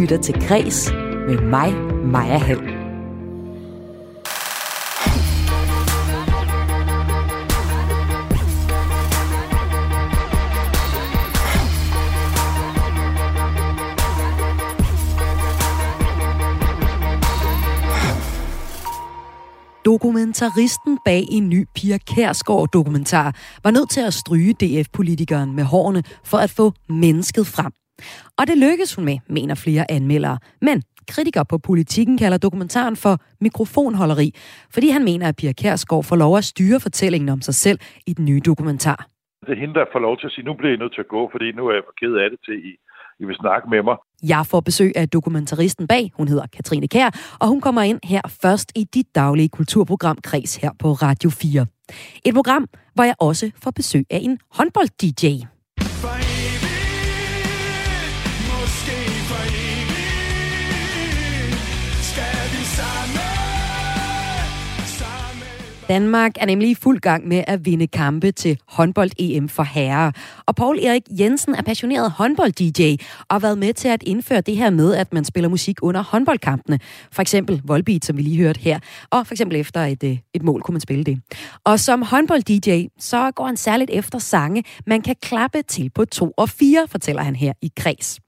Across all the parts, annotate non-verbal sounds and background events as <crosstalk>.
lytter til Græs med mig, Maja Hall. Dokumentaristen bag en ny Pia Kærsgaard dokumentar var nødt til at stryge DF-politikeren med hårene for at få mennesket frem. Og det lykkedes hun med, mener flere anmeldere. Men kritikere på politikken kalder dokumentaren for mikrofonholderi, fordi han mener, at Pia Kærsgaard får lov at styre fortællingen om sig selv i den nye dokumentar. Det er hende, der får lov til at sige, nu bliver jeg nødt til at gå, fordi nu er jeg for ked af det til, I, I vil snakke med mig. Jeg får besøg af dokumentaristen bag, hun hedder Katrine Kær, og hun kommer ind her først i dit daglige kulturprogram Kreds her på Radio 4. Et program, hvor jeg også får besøg af en håndbold-DJ. Danmark er nemlig i fuld gang med at vinde kampe til håndbold-EM for herrer. Og Paul Erik Jensen er passioneret håndbold-DJ og har været med til at indføre det her med, at man spiller musik under håndboldkampene. For eksempel Volbeat, som vi lige hørte her. Og for eksempel efter et, øh, et mål kunne man spille det. Og som håndbold-DJ, så går han særligt efter sange, man kan klappe til på to og fire, fortæller han her i Kreds.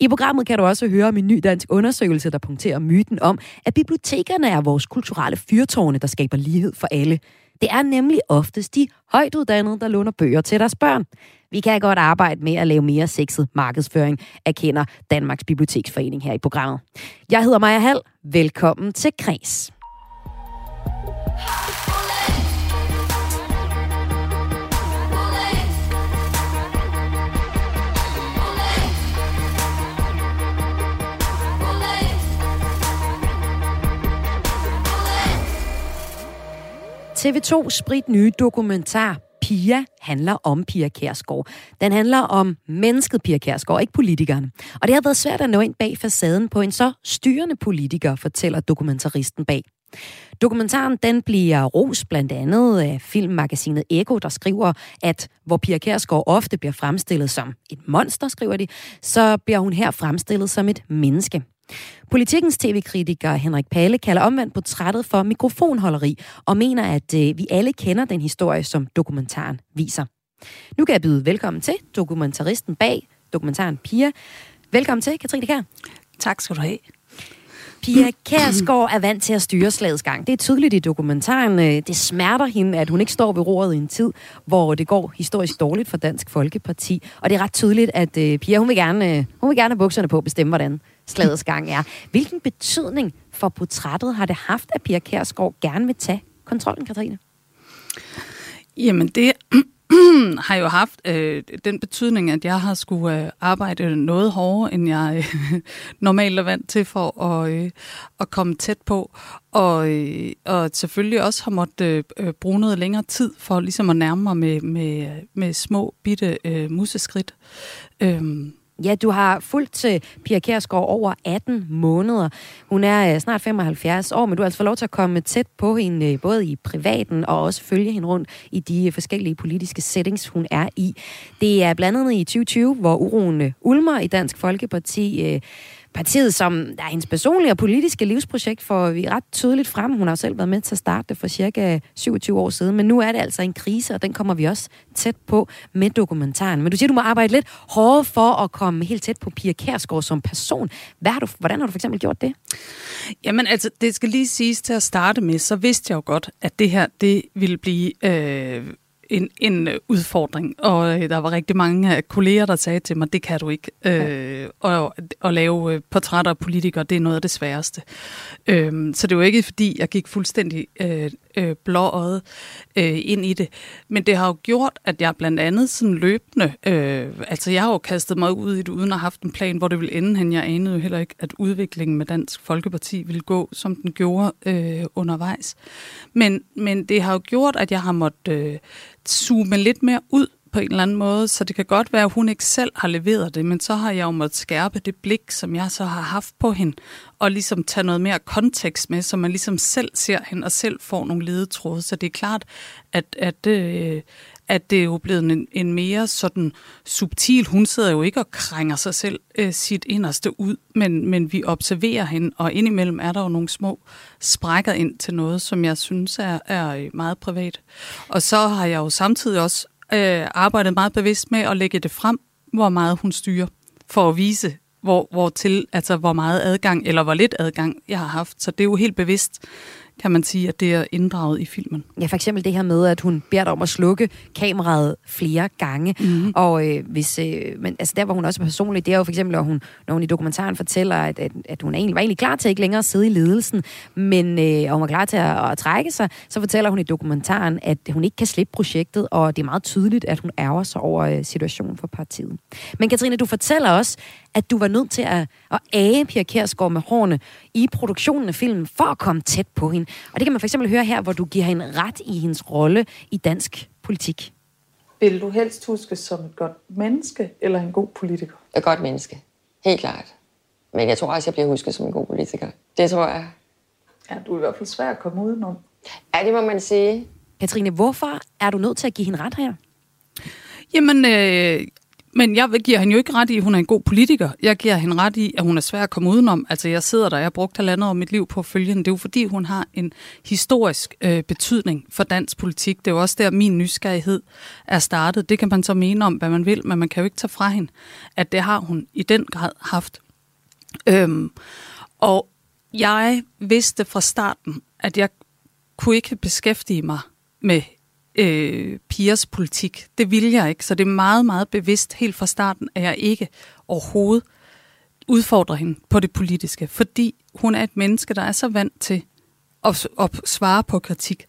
I programmet kan du også høre om en ny dansk undersøgelse, der punkterer myten om, at bibliotekerne er vores kulturelle fyrtårne, der skaber lighed for alle. Det er nemlig oftest de højtuddannede, der låner bøger til deres børn. Vi kan godt arbejde med at lave mere sexet markedsføring, erkender Danmarks Biblioteksforening her i programmet. Jeg hedder Maja Hall. Velkommen til Kres. TV2 sprit nye dokumentar Pia handler om Pia Kærsgaard. Den handler om mennesket Pia Kærsgaard, ikke politikeren. Og det har været svært at nå ind bag facaden på en så styrende politiker, fortæller dokumentaristen bag. Dokumentaren den bliver ros blandt andet af filmmagasinet Ego, der skriver, at hvor Pia Kærsgaard ofte bliver fremstillet som et monster, skriver de, så bliver hun her fremstillet som et menneske. Politikens tv-kritiker Henrik Palle kalder omvendt portrættet for mikrofonholderi og mener, at øh, vi alle kender den historie, som dokumentaren viser. Nu kan jeg byde velkommen til dokumentaristen bag dokumentaren Pia. Velkommen til, Katrine Kær. Tak skal du have. Pia Kærsgaard er vant til at styre slagets gang. Det er tydeligt i dokumentaren. Øh, det smerter hende, at hun ikke står ved roret i en tid, hvor det går historisk dårligt for Dansk Folkeparti. Og det er ret tydeligt, at øh, Pia hun vil, gerne, hun vil gerne have bukserne på at bestemme, hvordan slagets gang er. Hvilken betydning for portrættet har det haft, at Pia Kærsgaard gerne vil tage kontrollen, Katrine? Jamen, det <clears throat> har jo haft øh, den betydning, at jeg har skulle øh, arbejde noget hårdere, end jeg øh, <laughs> normalt er vant til for at, øh, at komme tæt på. Og, øh, og selvfølgelig også har måttet øh, øh, bruge noget længere tid for ligesom at nærme mig med, med, med små, bitte øh, museskridt. Øh, Ja, du har fulgt til Pia Kærsgaard over 18 måneder. Hun er øh, snart 75 år, men du har altså fået lov til at komme tæt på hende, øh, både i privaten og også følge hende rundt i de forskellige politiske settings, hun er i. Det er blandt andet i 2020, hvor uroen ulmer i Dansk Folkeparti. Partiet, som er hendes personlige og politiske livsprojekt, får vi ret tydeligt frem. Hun har selv været med til at starte det for cirka 27 år siden, men nu er det altså en krise, og den kommer vi også tæt på med dokumentaren. Men du siger, du må arbejde lidt hårdere for at komme helt tæt på Pia Kærsgaard som person. Hvad har du, hvordan har du for eksempel gjort det? Jamen altså, det skal lige siges til at starte med, så vidste jeg jo godt, at det her, det ville blive... Øh en, en udfordring, og øh, der var rigtig mange kolleger, der sagde til mig, det kan du ikke. Øh, og at lave øh, portrætter af politikere, det er noget af det sværeste. Øh, så det var ikke fordi, jeg gik fuldstændig øh, øh, blåøjet øh, ind i det. Men det har jo gjort, at jeg blandt andet sådan løbende, øh, altså jeg har jo kastet mig ud i det, uden at have haft en plan, hvor det ville ende hen. Jeg anede jo heller ikke, at udviklingen med Dansk Folkeparti ville gå, som den gjorde øh, undervejs. Men, men det har jo gjort, at jeg har måttet øh, zoome lidt mere ud på en eller anden måde, så det kan godt være, at hun ikke selv har leveret det, men så har jeg jo måttet skærpe det blik, som jeg så har haft på hende, og ligesom tage noget mere kontekst med, så man ligesom selv ser hende og selv får nogle ledetråde. Så det er klart, at, at, øh, at det er jo blevet en, en mere sådan subtil, hun sidder jo ikke og krænger sig selv øh, sit inderste ud, men, men vi observerer hende, og indimellem er der jo nogle små sprækker ind til noget, som jeg synes er, er øh, meget privat. Og så har jeg jo samtidig også øh, arbejdet meget bevidst med at lægge det frem, hvor meget hun styrer, for at vise, hvor, hvor til, altså hvor meget adgang, eller hvor lidt adgang jeg har haft. Så det er jo helt bevidst kan man sige, at det er inddraget i filmen. Ja, for eksempel det her med, at hun beder dig om at slukke kameraet flere gange. Mm-hmm. Og øh, hvis, øh, men, altså der, hvor hun også er personlig, det er jo for eksempel, at hun, når hun i dokumentaren fortæller, at, at, at hun egentlig, var egentlig klar til ikke længere at sidde i ledelsen, men øh, og hun var klar til at, at trække sig, så fortæller hun i dokumentaren, at hun ikke kan slippe projektet, og det er meget tydeligt, at hun ærger sig over øh, situationen for partiet. Men Katrine, du fortæller også, at du var nødt til at, at age Pia Kjærsgaard med hårene i produktionen af filmen, for at komme tæt på hende. Og det kan man for eksempel høre her, hvor du giver hende ret i hendes rolle i dansk politik. Vil du helst huske som et godt menneske eller en god politiker? Et godt menneske. Helt klart. Men jeg tror også, jeg bliver husket som en god politiker. Det tror jeg. Ja, du er i hvert fald svær at komme udenom. Ja, det må man sige. Katrine, hvorfor er du nødt til at give hende ret her? Jamen, øh, men jeg giver hende jo ikke ret i, at hun er en god politiker. Jeg giver hende ret i, at hun er svær at komme udenom. Altså, jeg sidder der, jeg har brugt halvandet år mit liv på at følge hende. Det er jo fordi, hun har en historisk øh, betydning for dansk politik. Det er jo også der, min nysgerrighed er startet. Det kan man så mene om, hvad man vil, men man kan jo ikke tage fra hende, at det har hun i den grad haft. Øhm, og jeg vidste fra starten, at jeg kunne ikke beskæftige mig med øh, pigers politik. Det vil jeg ikke, så det er meget, meget bevidst helt fra starten, at jeg ikke overhovedet udfordrer hende på det politiske, fordi hun er et menneske, der er så vant til at, at svare på kritik.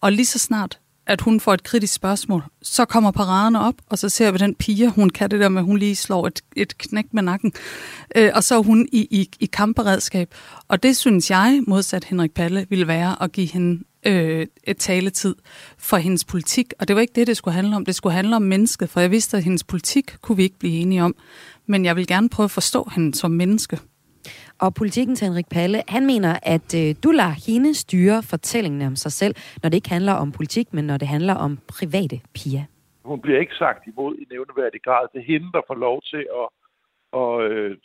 Og lige så snart, at hun får et kritisk spørgsmål, så kommer paraderne op, og så ser vi den pige, hun kan det der med, at hun lige slår et, et knæk med nakken, øh, og så er hun i, i, i kampberedskab. Og det synes jeg, modsat Henrik Palle, ville være at give hende øh, et taletid for hendes politik. Og det var ikke det, det skulle handle om. Det skulle handle om mennesket, for jeg vidste, at hendes politik kunne vi ikke blive enige om. Men jeg vil gerne prøve at forstå hende som menneske. Og politikens Henrik Palle, han mener, at øh, du lader hende styre fortællingen om sig selv, når det ikke handler om politik, men når det handler om private piger. Hun bliver ikke sagt imod i nævneværdig grad. Det er hende, der får lov til at, at øh,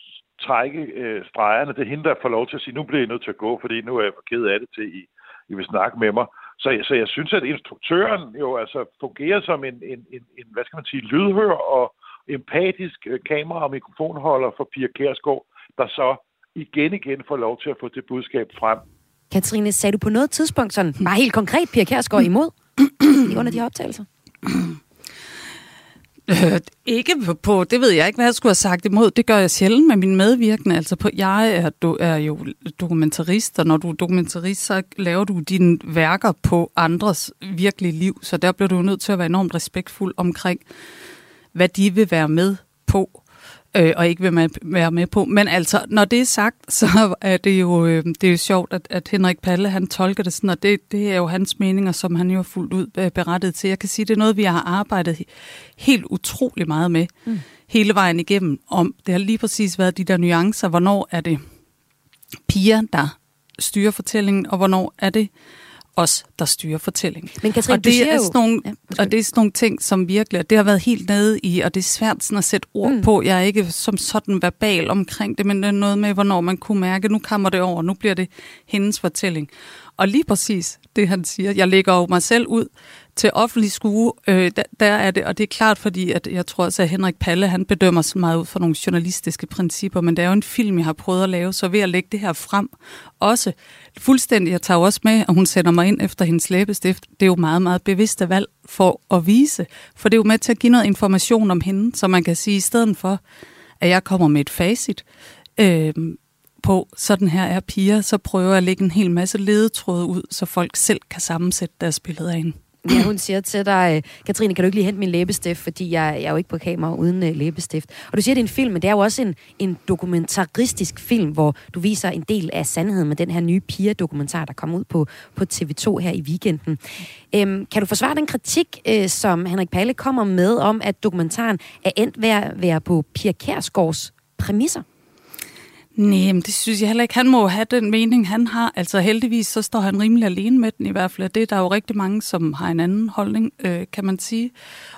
trække øh, stregerne. Det er hende, der får lov til at sige, nu bliver I nødt til at gå, fordi nu er jeg for ked af det til, I, I vil snakke med mig. Så, så jeg synes, at instruktøren jo altså fungerer som en, en, en, en hvad skal man sige, lydhør og empatisk øh, kamera- og mikrofonholder for Pia Kærsgaard, der så igen igen får lov til at få det budskab frem. Katrine, sagde du på noget tidspunkt sådan, bare helt konkret, Pia Kærsgaard imod under de her optagelser? Øh, ikke på, det ved jeg ikke, hvad jeg skulle have sagt imod. Det gør jeg sjældent med min medvirkende. Altså på, jeg er, du, er jo dokumentarist, og når du er dokumentarist, så laver du dine værker på andres virkelige liv. Så der bliver du nødt til at være enormt respektfuld omkring, hvad de vil være med på øh, og ikke vil med, være med på. Men altså, når det er sagt, så er det jo, øh, det er jo sjovt, at, at Henrik Palle, han tolker det sådan, og det, det er jo hans meninger, som han jo har fuldt ud øh, berettet til. Jeg kan sige, det er noget, vi har arbejdet helt utrolig meget med, mm. hele vejen igennem, om det har lige præcis været de der nuancer, hvornår er det piger, der styrer fortællingen, og hvornår er det os, der styrer fortællingen. Men Katrine, og, det er sådan nogle, ja, og det er sådan nogle ting, som virkelig, det har været helt nede i, og det er svært sådan at sætte ord mm. på. Jeg er ikke som sådan verbal omkring det, men det er noget med, hvornår man kunne mærke, nu kommer det over, nu bliver det hendes fortælling. Og lige præcis det, han siger, jeg lægger jo mig selv ud til offentlig skue, øh, der, der er det, og det er klart, fordi at jeg tror også, at Henrik Palle, han bedømmer så meget ud fra nogle journalistiske principper, men det er jo en film, jeg har prøvet at lave, så ved at lægge det her frem, også fuldstændig, jeg tager også med, at hun sender mig ind efter hendes læbestift, det er jo meget, meget bevidste valg for at vise, for det er jo med til at give noget information om hende, så man kan sige, i stedet for, at jeg kommer med et facit, øh, på, sådan her er piger, så prøver jeg at lægge en hel masse ledetråde ud, så folk selv kan sammensætte deres billeder af hende. Ja, hun siger til dig, Katrine, kan du ikke lige hente min læbestift, fordi jeg, jeg er jo ikke på kamera uden øh, læbestift. Og du siger, det er en film, men det er jo også en, en dokumentaristisk film, hvor du viser en del af sandheden med den her nye piger-dokumentar, der kom ud på, på TV2 her i weekenden. Øhm, kan du forsvare den kritik, øh, som Henrik Palle kommer med, om at dokumentaren er endt ved at være på Pia Kærsgaards præmisser? Nej, men det synes jeg heller ikke. Han må have den mening, han har. Altså heldigvis, så står han rimelig alene med den i hvert fald. Det er der jo rigtig mange, som har en anden holdning, øh, kan man sige.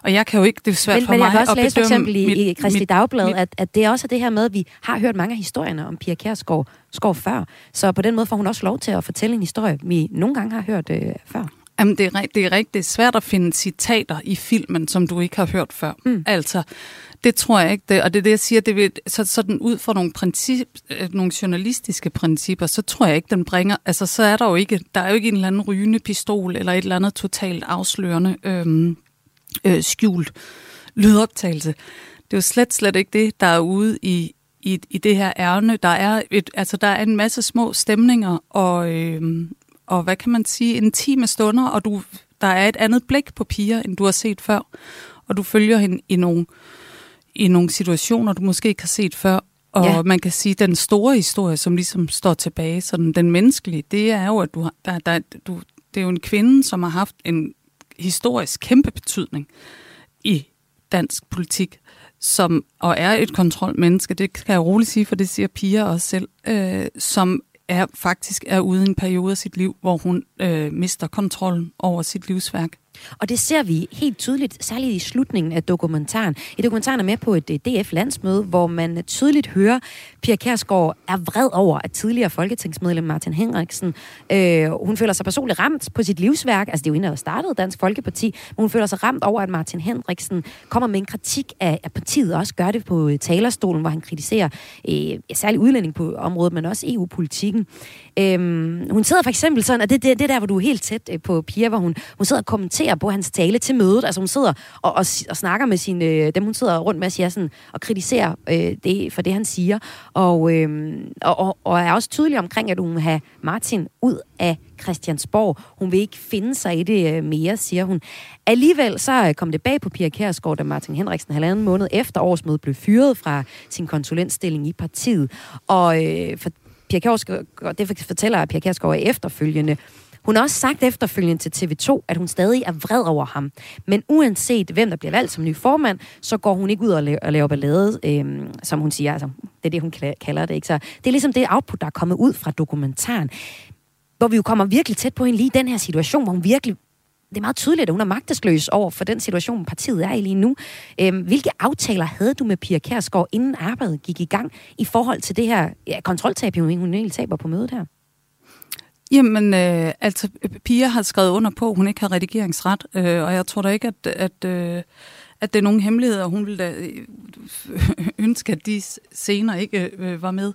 Og jeg kan jo ikke, det er svært men, for men mig jeg kan også at læse for bedømme eksempel i, mit, i Kristi Dagblad, mit, at, at det er også det her med, at vi har hørt mange af historierne om Pia Kjærsgaard skov før. Så på den måde får hun også lov til at fortælle en historie, vi nogle gange har hørt øh, før. Jamen, det er, det er er svært at finde citater i filmen, som du ikke har hørt før. Mm. Altså, det tror jeg ikke. Det, og det er det, jeg siger, det vil, så, sådan ud fra nogle, princip, øh, nogle journalistiske principper, så tror jeg ikke, den bringer... Altså, så er der jo ikke... Der er jo ikke en eller anden rygende pistol, eller et eller andet totalt afslørende øhm, øh, skjult lydoptagelse. Det er jo slet, slet ikke det, der er ude i, i, i det her ærne. Der er, et, altså, der er en masse små stemninger, og, øhm, og hvad kan man sige, intime stunder, og du, der er et andet blik på piger, end du har set før. Og du følger hende i nogle, i nogle situationer, du måske ikke har set før. Og Ja. man kan sige, at den store historie, som ligesom står tilbage, sådan den menneskelige, det er jo, at du har, der, der, du, det er jo en kvinde, som har haft en historisk kæmpe betydning i dansk politik, som, og er et kontrolmenneske, det kan jeg roligt sige, for det siger Pia også selv, øh, som er faktisk er ude i en periode af sit liv, hvor hun øh, mister kontrollen over sit livsværk. Og det ser vi helt tydeligt, særligt i slutningen af dokumentaren. I dokumentaren er med på et DF-landsmøde, hvor man tydeligt hører, Pia Kærsgaard er vred over, at tidligere folketingsmedlem Martin Henriksen, øh, hun føler sig personligt ramt på sit livsværk. Altså det er jo hende, der startede Dansk Folkeparti, men hun føler sig ramt over, at Martin Henriksen kommer med en kritik af, at partiet, og også gør det på øh, talerstolen, hvor han kritiserer øh, særligt udlænding på området, men også EU-politikken. Øh, hun sidder for eksempel sådan, og det, det, det er der, hvor du er helt tæt øh, på Pia, hvor hun, hun sidder og kommenterer på hans tale til mødet. Altså hun sidder og, og, og snakker med sine, øh, dem, hun sidder rundt med, siger sådan, og kritiserer øh, det for det, han siger. Og, øh, og, og, og er også tydelig omkring, at hun vil have Martin ud af Christiansborg. Hun vil ikke finde sig i det øh, mere, siger hun. Alligevel så øh, kom det bag på Pia Kærsgaard, da Martin Henriksen halvanden måned efter årsmødet blev fyret fra sin konsulentstilling i partiet. Og øh, for Pia Kjærsgaard, det fortæller Pia Kærsgaard efterfølgende. Hun har også sagt efterfølgende til TV2, at hun stadig er vred over ham. Men uanset hvem der bliver valgt som ny formand, så går hun ikke ud og laver, og laver ballade, øhm, som hun siger. Altså, det er det, hun kalder det. Ikke? Så det er ligesom det output, der er kommet ud fra dokumentaren. Hvor vi jo kommer virkelig tæt på hende lige i den her situation, hvor hun virkelig det er meget tydeligt, at hun er magtesløs over for den situation, partiet er i lige nu. Øhm, hvilke aftaler havde du med Pia Kærsgaard, inden arbejdet gik i gang, i forhold til det her ja, kontroltab, hun egentlig taber på mødet her? Jamen, øh, altså, Pia har skrevet under på, at hun ikke har redigeringsret, øh, og jeg tror da ikke, at, at, øh, at det er nogen hemmeligheder. Hun ville da øh, <laughs> ønske, at de scener ikke øh, var med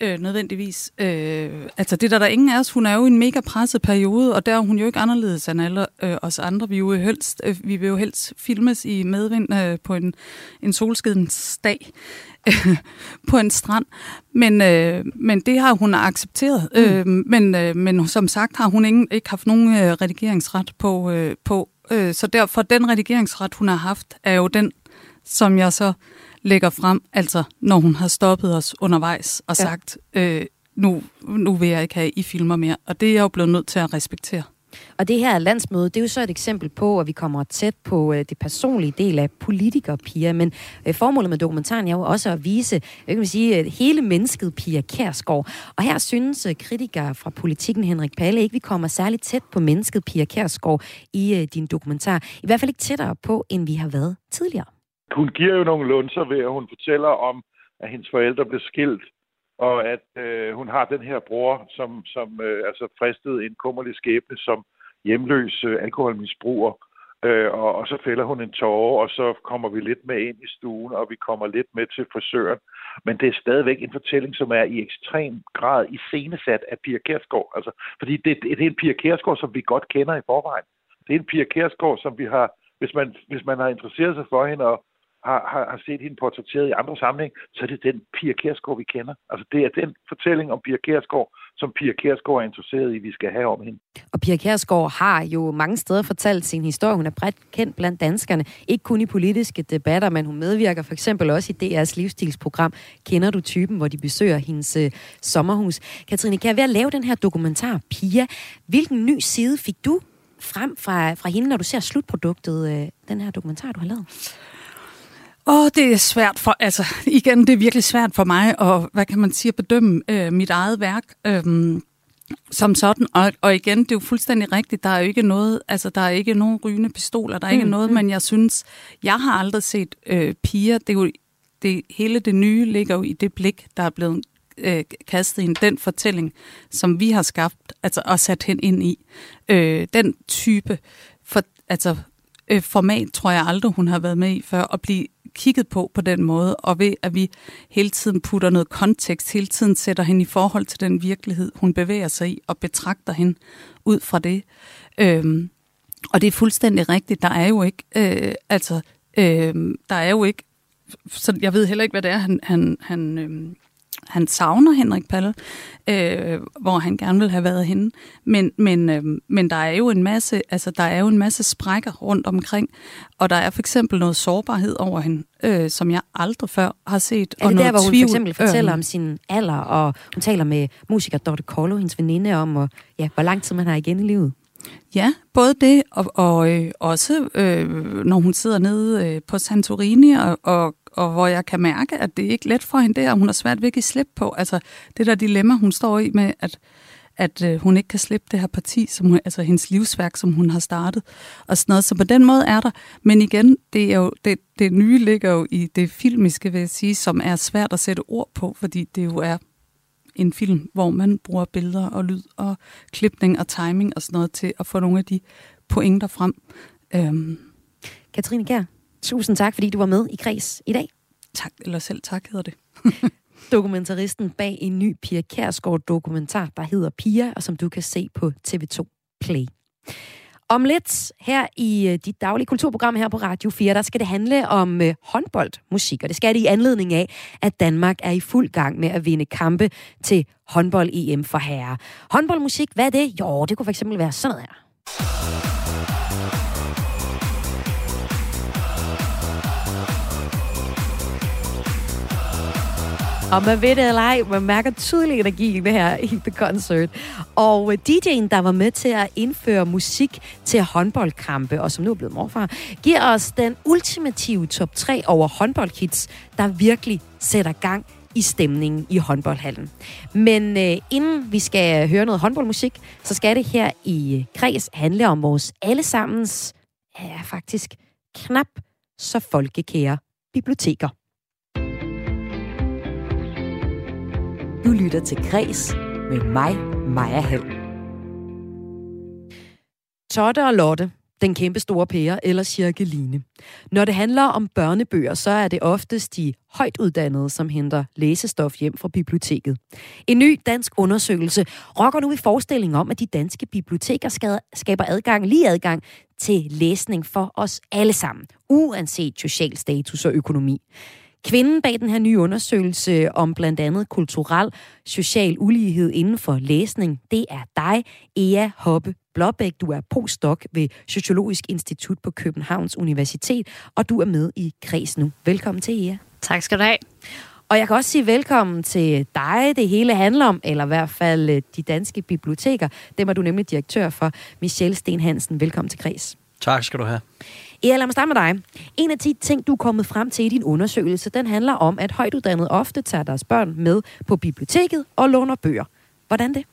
øh, nødvendigvis. Øh, altså, det der, der er ingen af os. Hun er jo i en mega presset periode, og der er hun jo ikke anderledes end alle øh, os andre. Vi, jo helst, øh, vi vil jo helst filmes i medvind øh, på en, en solskidens dag <laughs> på en strand. Men, øh, men det har hun accepteret. Mm. Øh, men, øh, men som sagt har hun ingen, ikke haft nogen øh, redigeringsret på, øh, på øh, så derfor den redigeringsret, hun har haft, er jo den, som jeg så lægger frem, altså når hun har stoppet os undervejs og Ja. sagt, øh, nu, nu vil jeg ikke have, I filmer mere. Og det er jeg jo blevet nødt til at respektere. Og det her landsmøde, det er jo så et eksempel på, at vi kommer tæt på øh, det personlige del af politikerpiger. Men øh, formålet med dokumentaren er jo også at vise, jeg kan man sige, øh, hele mennesket Pia Kærsgaard. Og her synes øh, kritikere fra politikken Henrik Palle ikke, vi kommer særligt tæt på mennesket Pia Kærsgaard i øh, din dokumentar. I hvert fald ikke tættere på, end vi har været tidligere. Hun giver jo nogle lunser ved, at hun fortæller om, at hendes forældre blev skilt, og at øh, hun har den her bror, som, som øh, altså fristede en kummerlig skæbne som hjemløs øh, alkoholmisbruger. Øh, og, og så fælder hun en tårer, og så kommer vi lidt med ind i stuen, og vi kommer lidt med til frisøren. Men det er stadigvæk en fortælling, som er i ekstrem grad iscenesat af Pia Kærsgaard. Altså, fordi det, det, det er en Pia Kærsgaard, som vi godt kender i forvejen. Det er en Pia Kærsgaard, som vi har, hvis man, hvis man har interesseret sig for hende og har, har, har set hende portrætteret i andre sammenhæng, så er det den Pia Kærsgaard, vi kender. Altså det er den fortælling om Pia Kærsgaard, som Pia Kærsgaard er interesseret i, vi skal have om hende. Og Pia Kærsgaard har jo mange steder fortalt sin historie. Hun er bredt kendt blandt danskerne. Ikke kun i politiske debatter, men hun medvirker for eksempel også i DR's livsstilsprogram Kender du typen, hvor de besøger hendes øh, sommerhus. Katrine, kan jeg ved at lave den her dokumentar, Pia, hvilken ny side fik du frem fra, fra hende, når du ser slutproduktet, øh, den her dokumentar, du har lavet? Åh, oh, det er svært for, altså igen, det er virkelig svært for mig at, hvad kan man sige, at bedømme øh, mit eget værk. Øhm, som sådan, og, og igen, det er jo fuldstændig rigtigt, der er jo ikke noget, altså der er ikke nogen rygende pistoler, der er mm, ikke noget, mm. men jeg synes, jeg har aldrig set øh, piger, det er jo, det, hele det nye ligger jo i det blik, der er blevet øh, kastet ind, den fortælling, som vi har skabt, altså og sat hen ind i. Øh, den type for, altså, øh, format, tror jeg aldrig, hun har været med i før, at blive kigget på på den måde, og ved at vi hele tiden putter noget kontekst, hele tiden sætter hende i forhold til den virkelighed, hun bevæger sig i, og betragter hende ud fra det. Øhm, og det er fuldstændig rigtigt, der er jo ikke, øh, altså, øh, der er jo ikke, så jeg ved heller ikke, hvad det er, han, han, han øh, han savner Henrik Palle, øh, hvor han gerne vil have været henne. Men, men, øh, men der er jo en masse, altså der er jo en masse sprækker rundt omkring, og der er for eksempel noget sårbarhed over hende, øh, som jeg aldrig før har set. Er det og der, hvor hun tvivl, for eksempel fortæller øh, om sin alder, og hun taler med musiker Dorte Kollo, hendes veninde, om, og, ja, hvor lang tid man har igen i livet? Ja, både det, og, og øh, også øh, når hun sidder nede øh, på Santorini og, og og hvor jeg kan mærke, at det er ikke let for hende der, og hun har svært ved at give slip på. Altså det der dilemma, hun står i med, at, at øh, hun ikke kan slippe det her parti, som hun, altså hendes livsværk, som hun har startet, og sådan noget. Så på den måde er der. Men igen, det, er jo, det, det nye ligger jo i det filmiske, vil jeg sige, som er svært at sætte ord på, fordi det jo er en film, hvor man bruger billeder og lyd og klipning og timing og sådan noget til at få nogle af de pointer frem. Øhm. Katrine Kær, Tusind tak, fordi du var med i Kreds i dag. Tak, eller selv tak hedder det. <laughs> Dokumentaristen bag en ny Pia Kærsgaard dokumentar, der hedder Pia, og som du kan se på TV2 Play. Om lidt her i øh, dit daglige kulturprogram her på Radio 4, der skal det handle om øh, håndboldmusik, og det skal det i anledning af, at Danmark er i fuld gang med at vinde kampe til håndbold-EM for herrer. Håndboldmusik, hvad er det? Jo, det kunne fx være sådan noget her. Og man ved det eller ej, man mærker tydelig energi i det her i The Concert. Og øh, DJ'en, der var med til at indføre musik til håndboldkampe, og som nu er blevet morfar, giver os den ultimative top 3 over håndboldhits, der virkelig sætter gang i stemningen i håndboldhallen. Men øh, inden vi skal høre noget håndboldmusik, så skal det her i øh, Kreds handle om vores allesammens, ja faktisk, knap så folkekære biblioteker. Du lytter til Græs med mig, Maja Hall. Totte og Lotte, den kæmpe store pære eller cirkeline. Når det handler om børnebøger, så er det oftest de højt uddannede, som henter læsestof hjem fra biblioteket. En ny dansk undersøgelse rokker nu i forestillingen om, at de danske biblioteker skaber adgang, lige adgang til læsning for os alle sammen, uanset social status og økonomi. Kvinden bag den her nye undersøgelse om blandt andet kulturel social ulighed inden for læsning, det er dig, Ea Hoppe Blåbæk. Du er postdoc ved Sociologisk Institut på Københavns Universitet, og du er med i kreds nu. Velkommen til, Ea. Tak skal du have. Og jeg kan også sige velkommen til dig, det hele handler om, eller i hvert fald øh, de danske biblioteker. Dem er du nemlig direktør for. Michelle Sten Hansen, velkommen til Kreds. Tak skal du have. Ja, lad mig starte med dig. En af de ting, du er kommet frem til i din undersøgelse, den handler om, at højtuddannede ofte tager deres børn med på biblioteket og låner bøger. Hvordan det?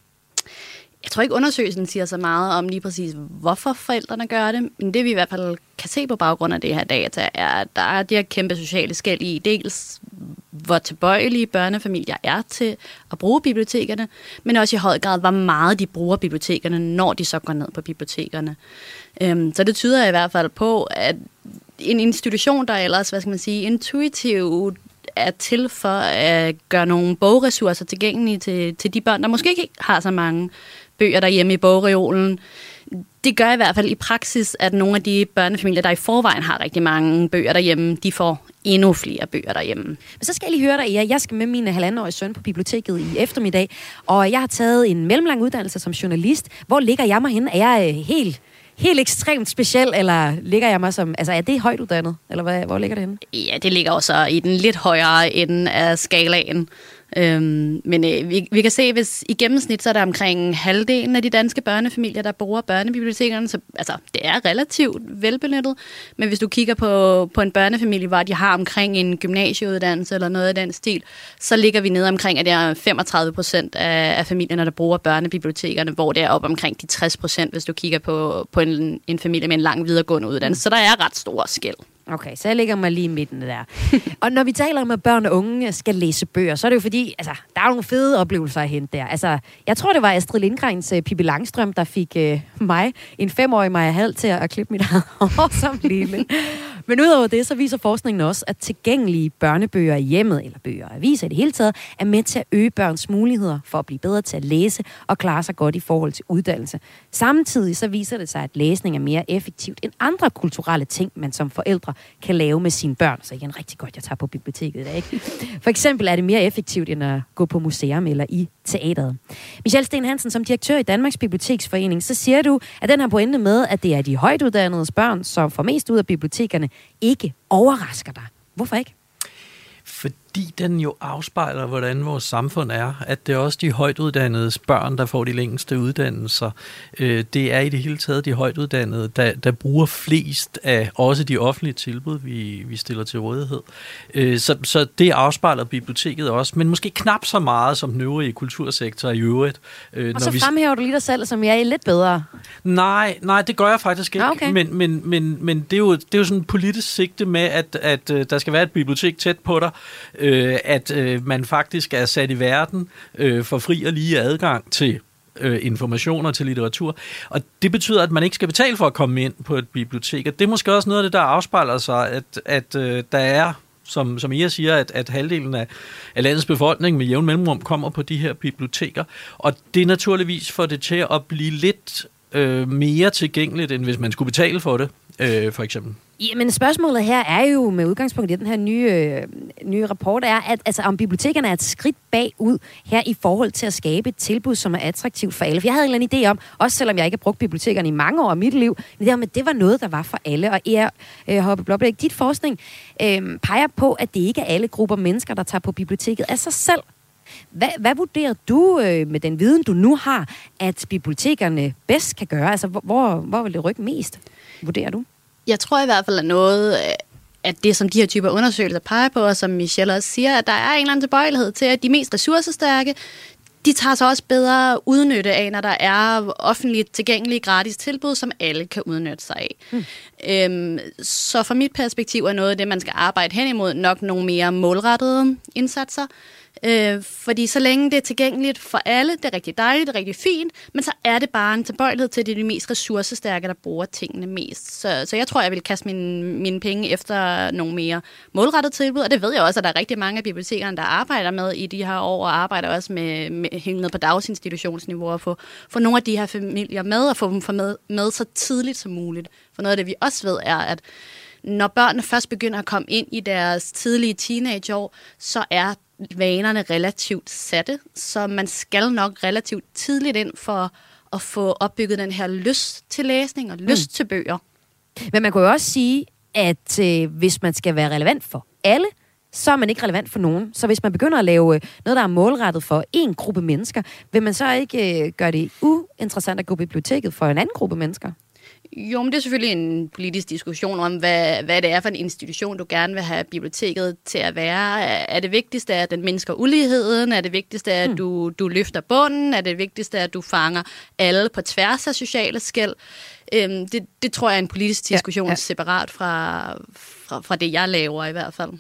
Jeg tror ikke, undersøgelsen siger så meget om lige præcis, hvorfor forældrene gør det, men det vi i hvert fald kan se på baggrund af det her data, er, at der er de her kæmpe sociale skæld i dels, hvor tilbøjelige børnefamilier er til at bruge bibliotekerne, men også i høj grad, hvor meget de bruger bibliotekerne, når de så går ned på bibliotekerne. Øhm, så det tyder i hvert fald på, at en institution, der ellers, hvad skal man sige, intuitivt er til for at gøre nogle bogressourcer tilgængelige til, til de børn, der måske ikke har så mange bøger derhjemme i bogreolen. Det gør i hvert fald i praksis, at nogle af de børnefamilier, der i forvejen har rigtig mange bøger derhjemme, de får endnu flere bøger derhjemme. Men så skal jeg lige høre dig, ja. Jeg skal med min halvandenårige søn på biblioteket i eftermiddag, og jeg har taget en mellemlang uddannelse som journalist. Hvor ligger jeg mig henne? Er jeg øh, helt helt ekstremt speciel, eller ligger jeg mig som... Altså, er det højt uddannet, eller hvad, hvor ligger det henne? Ja, det ligger også i den lidt højere ende af skalaen. Øhm, men øh, vi, vi kan se, hvis i gennemsnit så er der omkring halvdelen af de danske børnefamilier, der bruger børnebibliotekerne, så altså, det er relativt velbenyttet. Men hvis du kigger på, på en børnefamilie, hvor de har omkring en gymnasieuddannelse eller noget af den stil, så ligger vi nede omkring, at det er 35 procent af, af familierne, der bruger børnebibliotekerne, hvor det er op omkring de 60 procent, hvis du kigger på, på en, en familie med en lang videregående uddannelse. Så der er ret stor skæld. Okay, så jeg lægger mig lige i midten der. <laughs> og når vi taler om, at børn og unge skal læse bøger, så er det jo fordi, altså, der er nogle fede oplevelser at hente der. Altså, jeg tror, det var Astrid Lindgrens uh, Pippi Langstrøm, der fik uh, mig, en femårig Maja Hall, til at, at klippe mit <laughs> hår som lille. Men udover det, så viser forskningen også, at tilgængelige børnebøger i hjemmet, eller bøger og aviser i det hele taget, er med til at øge børns muligheder for at blive bedre til at læse og klare sig godt i forhold til uddannelse. Samtidig så viser det sig, at læsning er mere effektivt end andre kulturelle ting, man som forældre kan lave med sine børn. Så igen, rigtig godt, jeg tager på biblioteket i dag. Ikke? For eksempel er det mere effektivt, end at gå på museum eller i teateret. Michel Sten Hansen, som direktør i Danmarks Biblioteksforening, så siger du, at den her pointe med, at det er de højtuddannede børn, som får mest ud af bibliotekerne, ikke overrasker dig. Hvorfor ikke? fordi den jo afspejler, hvordan vores samfund er. At det er også de højtuddannede børn, der får de længste uddannelser. Øh, det er i det hele taget de højtuddannede, der, der bruger flest af også de offentlige tilbud, vi, vi stiller til rådighed. Øh, så, så det afspejler biblioteket også, men måske knap så meget som den øvrige kultursektor i øvrigt. Øh, Og så vi... fremhæver du lige dig selv, som jeg er lidt bedre. Nej, nej, det gør jeg faktisk ikke. Okay. Men, men, men, men det, er jo, det er jo sådan et politisk sigte med, at, at der skal være et bibliotek tæt på dig, øh, at øh, man faktisk er sat i verden øh, for fri og lige adgang til øh, informationer til litteratur. Og det betyder, at man ikke skal betale for at komme ind på et bibliotek. Og det er måske også noget af det, der afspejler sig, at, at øh, der er som, som I siger, at, at halvdelen af, af landets befolkning med jævn mellemrum kommer på de her biblioteker. Og det er naturligvis for det til at blive lidt øh, mere tilgængeligt, end hvis man skulle betale for det, øh, for eksempel. Jamen spørgsmålet her er jo med udgangspunkt i den her nye, øh, nye rapport, er, at altså, om bibliotekerne er et skridt bagud her i forhold til at skabe et tilbud, som er attraktivt for alle. For jeg havde en eller anden idé om, også selvom jeg ikke har brugt bibliotekerne i mange år af mit liv, men det, om, at det var noget, der var for alle. Og jeg øh, Hoppe Blåblæk, dit forskning øh, peger på, at det ikke er alle grupper mennesker, der tager på biblioteket af sig selv. Hvad, hvad vurderer du øh, med den viden, du nu har, at bibliotekerne bedst kan gøre? Altså, hvor, hvor vil det rykke mest, vurderer du? Jeg tror i hvert fald, at noget at det, som de her typer undersøgelser peger på, og som Michelle også siger, at der er en eller anden tilbøjelighed til, at de mest ressourcestærke, de tager sig også bedre udnytte af, når der er offentligt tilgængelige gratis tilbud, som alle kan udnytte sig af. Mm. Øhm, så fra mit perspektiv er noget af det, man skal arbejde hen imod, nok nogle mere målrettede indsatser. Øh, fordi så længe det er tilgængeligt for alle, det er rigtig dejligt, det er rigtig fint, men så er det bare en tilbøjelighed til, at det er de mest ressourcestærke, der bruger tingene mest. Så, så jeg tror, jeg vil kaste mine, mine penge efter nogle mere målrettede tilbud, og det ved jeg også, at der er rigtig mange af bibliotekerne, der arbejder med i de her år, og arbejder også med, med helt ned på dagsinstitutionsniveau, og få, få nogle af de her familier med, og få dem med, med så tidligt som muligt. For noget af det, vi også ved, er, at når børnene først begynder at komme ind i deres tidlige teenageår, så er vanerne relativt satte, så man skal nok relativt tidligt ind for at få opbygget den her lyst til læsning og lyst mm. til bøger. Men man kan jo også sige, at øh, hvis man skal være relevant for alle, så er man ikke relevant for nogen. Så hvis man begynder at lave øh, noget, der er målrettet for en gruppe mennesker, vil man så ikke øh, gøre det uinteressant at gå på biblioteket for en anden gruppe mennesker? Jo, men det er selvfølgelig en politisk diskussion om, hvad, hvad det er for en institution, du gerne vil have biblioteket til at være. Er det vigtigste, at den mindsker uligheden? Er det vigtigste, at hmm. du, du løfter bunden? Er det vigtigste, at du fanger alle på tværs af sociale skæld? Øhm, det, det tror jeg er en politisk diskussion ja, ja. separat fra, fra, fra det, jeg laver i hvert fald.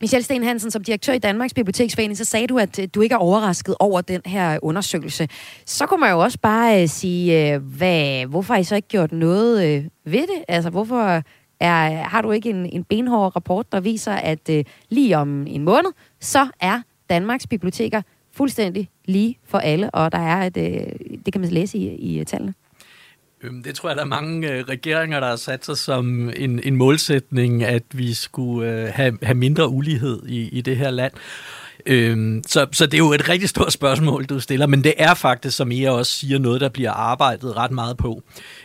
Michel Sten Hansen, som direktør i Danmarks Biblioteksforening, så sagde du, at øh, du ikke er overrasket over den her undersøgelse. Så kunne man jo også bare øh, sige, øh, hvad, hvorfor har I så ikke gjort noget øh, ved det? Altså, hvorfor er, har du ikke en, en benhård rapport, der viser, at øh, lige om en måned, så er Danmarks biblioteker fuldstændig lige for alle, og der er et, øh, det kan man læse i, i tallene. Øhm, det tror jeg, der er mange øh, regeringer, der har sat sig som en, en målsætning, at vi skulle øh, have, have mindre ulighed i, i det her land. Øhm, så, så det er jo et rigtig stort spørgsmål, du stiller, men det er faktisk, som I også siger, noget, der bliver arbejdet ret meget på.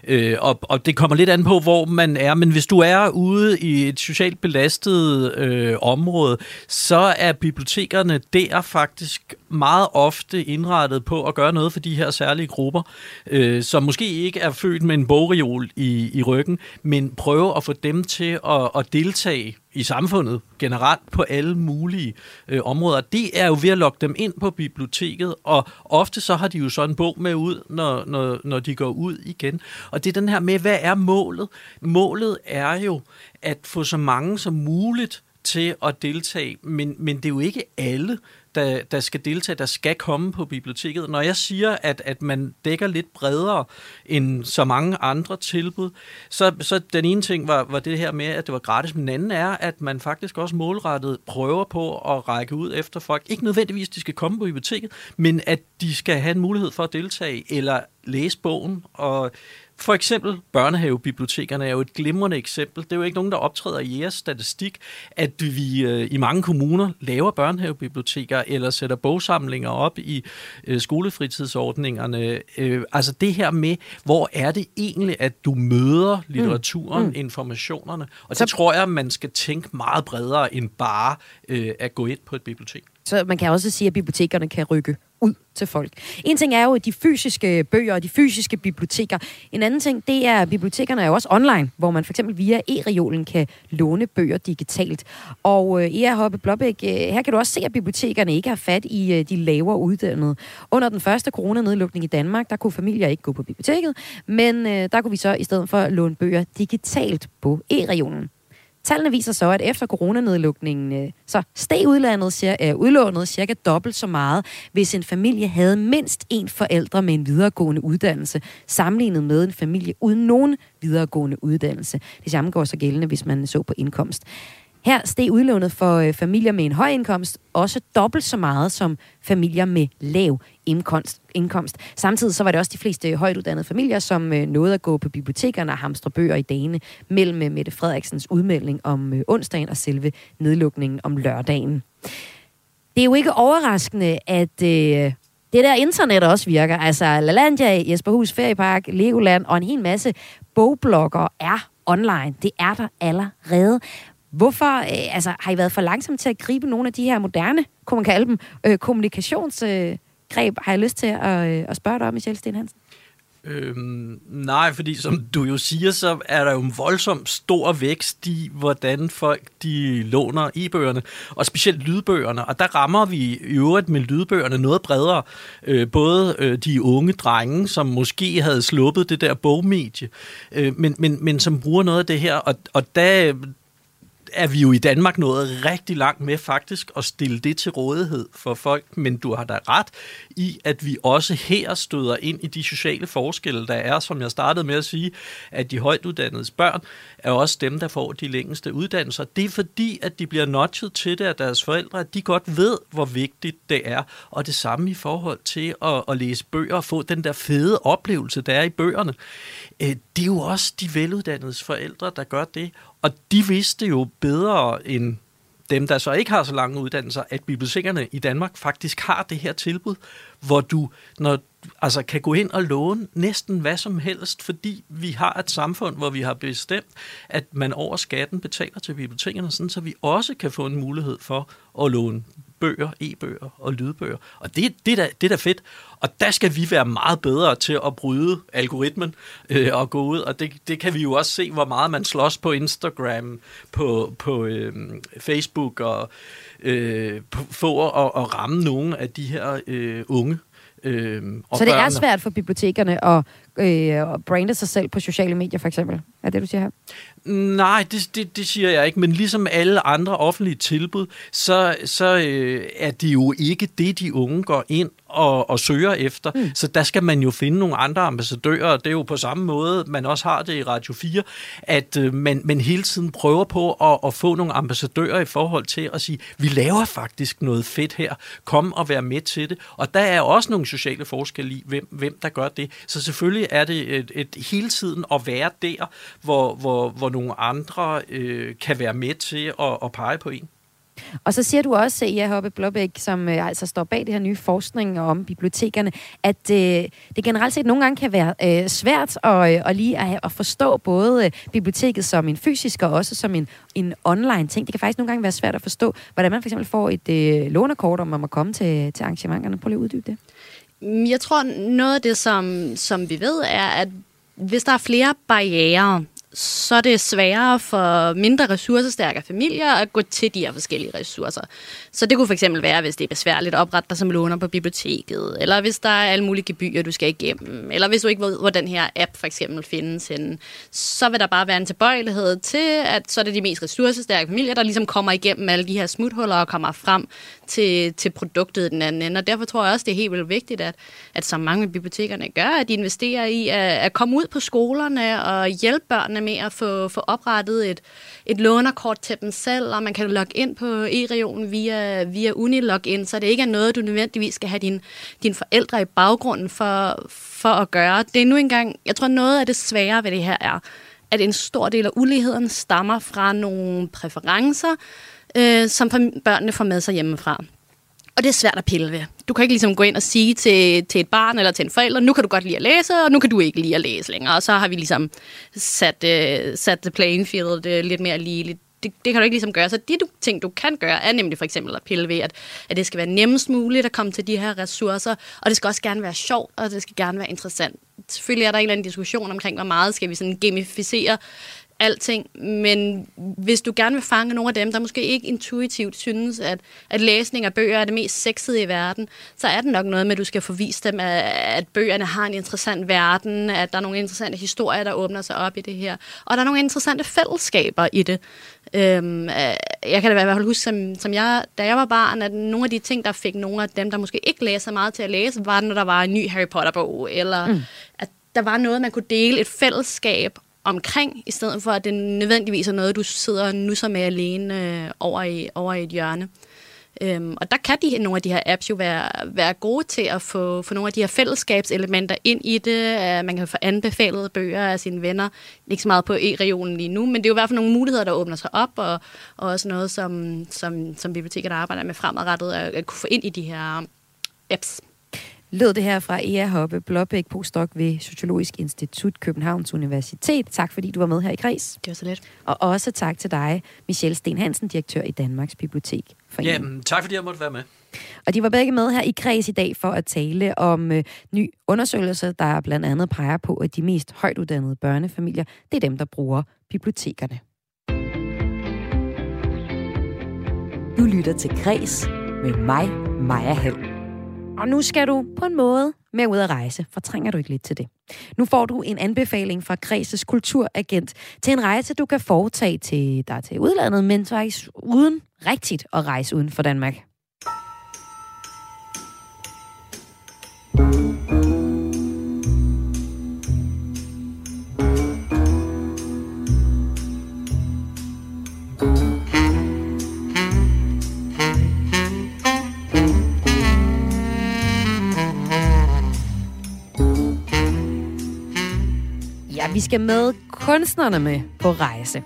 Øh, og, og det kommer lidt an på, hvor man er, men hvis du er ude i et socialt belastet øh, område, så er bibliotekerne der faktisk meget ofte indrettet på at gøre noget for de her særlige grupper, øh, som måske ikke er født med en bogreol i, i ryggen, men prøve at få dem til at, at deltage i samfundet generelt på alle mulige øh, områder. Det er jo ved at lokke dem ind på biblioteket, og ofte så har de jo så en bog med ud, når, når, når de går ud igen. Og det er den her med, hvad er målet? Målet er jo at få så mange som muligt til at deltage, men, men det er jo ikke alle, der, der skal deltage, der skal komme på biblioteket. Når jeg siger, at, at man dækker lidt bredere end så mange andre tilbud, så, så den ene ting var, var det her med, at det var gratis, men den anden er, at man faktisk også målrettet prøver på at række ud efter folk. Ikke nødvendigvis, de skal komme på biblioteket, men at de skal have en mulighed for at deltage eller læse bogen og for eksempel børnehavebibliotekerne er jo et glimrende eksempel. Det er jo ikke nogen, der optræder i jeres statistik, at vi øh, i mange kommuner laver børnehavebiblioteker eller sætter bogsamlinger op i øh, skolefritidsordningerne. Øh, altså det her med, hvor er det egentlig, at du møder litteraturen, mm. Mm. informationerne. Og det tror jeg, man skal tænke meget bredere end bare at gå ind på et bibliotek. Så man kan også sige, at bibliotekerne kan rykke ud til folk. En ting er jo de fysiske bøger og de fysiske biblioteker. En anden ting, det er, at bibliotekerne er jo også online, hvor man for eksempel via e-reolen kan låne bøger digitalt. Og øh, Ea Hoppe Blåbæk, øh, her kan du også se, at bibliotekerne ikke har fat i øh, de lavere uddannede. Under den første coronanedlukning i Danmark, der kunne familier ikke gå på biblioteket, men øh, der kunne vi så i stedet for låne bøger digitalt på e-reolen. Tallene viser så, at efter coronanedlukningen, øh, så steg udlandet, øh, udlånet cirka dobbelt så meget, hvis en familie havde mindst en forældre med en videregående uddannelse, sammenlignet med en familie uden nogen videregående uddannelse. Det samme går så gældende, hvis man så på indkomst. Her steg udlånet for øh, familier med en høj indkomst også dobbelt så meget som familier med lav indkomst. indkomst. Samtidig så var det også de fleste højtuddannede familier, som øh, nåede at gå på bibliotekerne og hamstre bøger i dagene mellem øh, Mette Frederiksens udmelding om øh, onsdagen og selve nedlukningen om lørdagen. Det er jo ikke overraskende, at øh, det der internet også virker. Altså LaLandia, Jesperhus Feriepark, Legoland og en hel masse bogblogger er online. Det er der allerede. Hvorfor øh, altså, har I været for langsomme til at gribe nogle af de her moderne, kunne man kalde dem, øh, kommunikationsgreb, har jeg lyst til at, øh, at spørge dig om, Michelle Sten Hansen? Øhm, nej, fordi som du jo siger, så er der jo en voldsom stor vækst i, hvordan folk de låner e-bøgerne, og specielt lydbøgerne. Og der rammer vi i øvrigt med lydbøgerne noget bredere. Øh, både øh, de unge drenge, som måske havde sluppet det der bogmedie, øh, men, men, men som bruger noget af det her. Og, og der, er vi jo i Danmark nået rigtig langt med faktisk at stille det til rådighed for folk, men du har da ret i, at vi også her støder ind i de sociale forskelle, der er, som jeg startede med at sige, at de højt uddannede børn er også dem, der får de længste uddannelser. Det er fordi, at de bliver notchet til det af deres forældre, at de godt ved, hvor vigtigt det er. Og det samme i forhold til at, at læse bøger og få den der fede oplevelse, der er i bøgerne. Øh, det er jo også de veluddannede forældre, der gør det. Og de vidste jo bedre end dem, der så ikke har så lange uddannelser, at bibliotekerne i Danmark faktisk har det her tilbud, hvor du når, altså, kan gå ind og låne næsten hvad som helst, fordi vi har et samfund, hvor vi har bestemt, at man over skatten betaler til bibliotekerne, sådan, så vi også kan få en mulighed for at låne bøger, e-bøger og lydbøger. Og det, det, er da, det er da fedt. Og der skal vi være meget bedre til at bryde algoritmen øh, og gå ud. Og det, det kan vi jo også se, hvor meget man slås på Instagram, på, på øh, Facebook og øh, for at, at ramme nogle af de her øh, unge. Øh, og Så det børnene. er svært for bibliotekerne at, øh, brande sig selv på sociale medier, for eksempel? Er det, du siger her? Nej, det, det, det siger jeg ikke, men ligesom alle andre offentlige tilbud, så, så øh, er det jo ikke det, de unge går ind og, og søger efter. Mm. Så der skal man jo finde nogle andre ambassadører, det er jo på samme måde, man også har det i Radio 4, at øh, man, man hele tiden prøver på at, at få nogle ambassadører i forhold til at sige, vi laver faktisk noget fedt her, kom og vær med til det. Og der er også nogle sociale forskelle i, hvem, hvem der gør det. Så selvfølgelig er det et, et hele tiden at være der, hvor, hvor, hvor nogle andre øh, kan være med til at, at pege på en. Og så siger du også, Ea Hoppe Blåbæk, som øh, altså står bag det her nye forskning om bibliotekerne, at øh, det generelt set nogle gange kan være øh, svært at, øh, at lige at, at forstå både øh, biblioteket som en fysisk og også som en, en online ting. Det kan faktisk nogle gange være svært at forstå, hvordan man for eksempel får et øh, lånekort, om man må komme til, til arrangementerne. Prøv lige at uddybe det. Mm, jeg tror, noget af det, som, som vi ved, er, at hvis der er flere barriere, så er det sværere for mindre ressourcestærke familier at gå til de her forskellige ressourcer. Så det kunne for eksempel være, hvis det er besværligt at oprette dig som låner på biblioteket, eller hvis der er alle mulige gebyrer, du skal igennem, eller hvis du ikke ved, hvor den her app for eksempel findes henne, så vil der bare være en tilbøjelighed til, at så er det de mest ressourcestærke familier, der ligesom kommer igennem alle de her smuthuller og kommer frem til, til produktet den anden ende. Og derfor tror jeg også, det er helt vildt vigtigt, at, at så mange af bibliotekerne gør, at de investerer i at, at komme ud på skolerne og hjælpe børnene med at få, få oprettet et, et lånerkort til dem selv, og man kan logge ind på e-regionen via, Øh, via Unilogin, så det ikke er noget, du nødvendigvis skal have dine din forældre i baggrunden for, for at gøre. Det er nu engang, jeg tror noget af det svære ved det her er, at en stor del af uligheden stammer fra nogle præferencer, øh, som børnene får med sig hjemmefra. Og det er svært at pille ved. Du kan ikke ligesom gå ind og sige til, til et barn eller til en forælder, nu kan du godt lide at læse, og nu kan du ikke lide at læse længere. Og så har vi ligesom sat, øh, sat the playing field øh, lidt mere lige. Det, det kan du ikke ligesom gøre. Så de du, ting, du kan gøre, er nemlig for eksempel at pille ved, at, at det skal være nemmest muligt at komme til de her ressourcer, og det skal også gerne være sjovt, og det skal gerne være interessant. Selvfølgelig er der en eller anden diskussion omkring, hvor meget skal vi sådan gamificere alting, men hvis du gerne vil fange nogle af dem, der måske ikke intuitivt synes, at, at læsning af bøger er det mest sexede i verden, så er det nok noget med, at du skal forvise dem, at, at bøgerne har en interessant verden, at der er nogle interessante historier, der åbner sig op i det her, og der er nogle interessante fællesskaber i det. Øhm, øh, jeg kan da i hvert fald huske, som, som jeg, da jeg var barn, at nogle af de ting, der fik nogle af dem, der måske ikke læser meget til at læse, var, når der var en ny Harry Potter-bog, eller mm. at der var noget, man kunne dele, et fællesskab omkring, i stedet for at det nødvendigvis er noget, du sidder nu som er alene øh, over, i, over i et hjørne. Øhm, og der kan de, nogle af de her apps jo være, være gode til at få, få nogle af de her fællesskabselementer ind i det. Uh, man kan få anbefalet bøger af sine venner. Ikke så meget på e-regionen lige nu, men det er jo i hvert fald nogle muligheder, der åbner sig op, og, og også noget, som, som, som biblioteket arbejder med fremadrettet, at, at kunne få ind i de her øh, apps lød det her fra Ea Hoppe Blåbæk, postdoc ved Sociologisk Institut Københavns Universitet. Tak fordi du var med her i Kreds. Det var så let. Og også tak til dig, Michelle Sten Hansen, direktør i Danmarks Bibliotek. Jamen, tak fordi jeg måtte være med. Og de var begge med her i Kreds i dag for at tale om øh, ny undersøgelse, der blandt andet peger på, at de mest højt uddannede børnefamilier, det er dem, der bruger bibliotekerne. Du lytter til Græs med mig, Maja Hall. Og nu skal du på en måde med ud at rejse. Fortrænger du ikke lidt til det? Nu får du en anbefaling fra Græses kulturagent til en rejse, du kan foretage til dig til udlandet, men faktisk uden rigtigt at rejse uden for Danmark. Skal med kunstnerne med på rejse.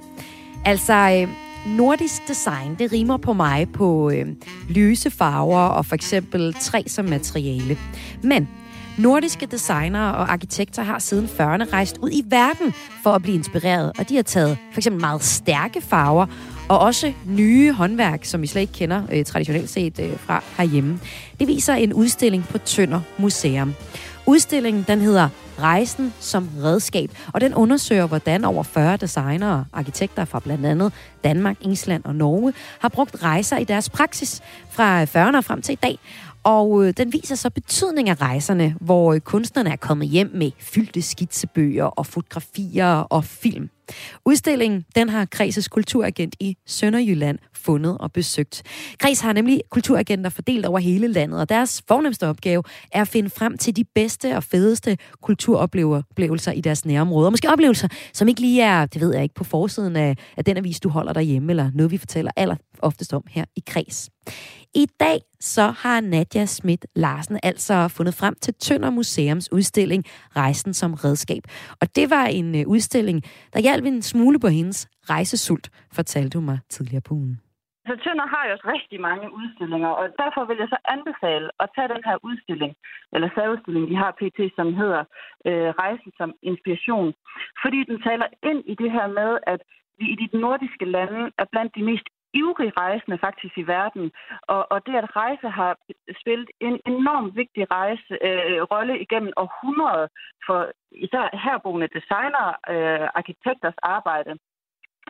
Altså, øh, nordisk design, det rimer på mig på øh, lyse farver og for eksempel træ som materiale. Men nordiske designere og arkitekter har siden 40'erne rejst ud i verden for at blive inspireret, og de har taget for eksempel meget stærke farver og også nye håndværk, som vi slet ikke kender øh, traditionelt set øh, fra herhjemme. Det viser en udstilling på Tønder Museum. Udstillingen den hedder Rejsen som redskab, og den undersøger, hvordan over 40 designere og arkitekter fra blandt andet Danmark, Island og Norge har brugt rejser i deres praksis fra 40'erne frem til i dag. Og øh, den viser så betydning af rejserne, hvor øh, kunstnerne er kommet hjem med fyldte skitsebøger og fotografier og film. Udstillingen den har Kreses kulturagent i Sønderjylland fundet og besøgt. Kreds har nemlig kulturagenter fordelt over hele landet, og deres fornemmeste opgave er at finde frem til de bedste og fedeste kulturoplevelser i deres nærområder. Måske oplevelser, som ikke lige er, det ved jeg ikke, på forsiden af, af den avis, du holder derhjemme, eller noget, vi fortæller aller oftest om her i Kreds. I dag så har Nadja Schmidt Larsen altså fundet frem til Tønder Museums udstilling Rejsen som redskab. Og det var en øh, udstilling, der hjalp en smule på hendes rejsesult, fortalte hun mig tidligere på ugen. så Tønder har jo også rigtig mange udstillinger, og derfor vil jeg så anbefale at tage den her udstilling, eller særudstilling, vi har pt., som hedder øh, Rejsen som inspiration. Fordi den taler ind i det her med, at vi i de nordiske lande er blandt de mest ivrig rejsende faktisk i verden. Og, og det at rejse har spillet en enormt vigtig rejse, øh, rolle igennem århundreder for især herboende designer, øh, arkitekters arbejde.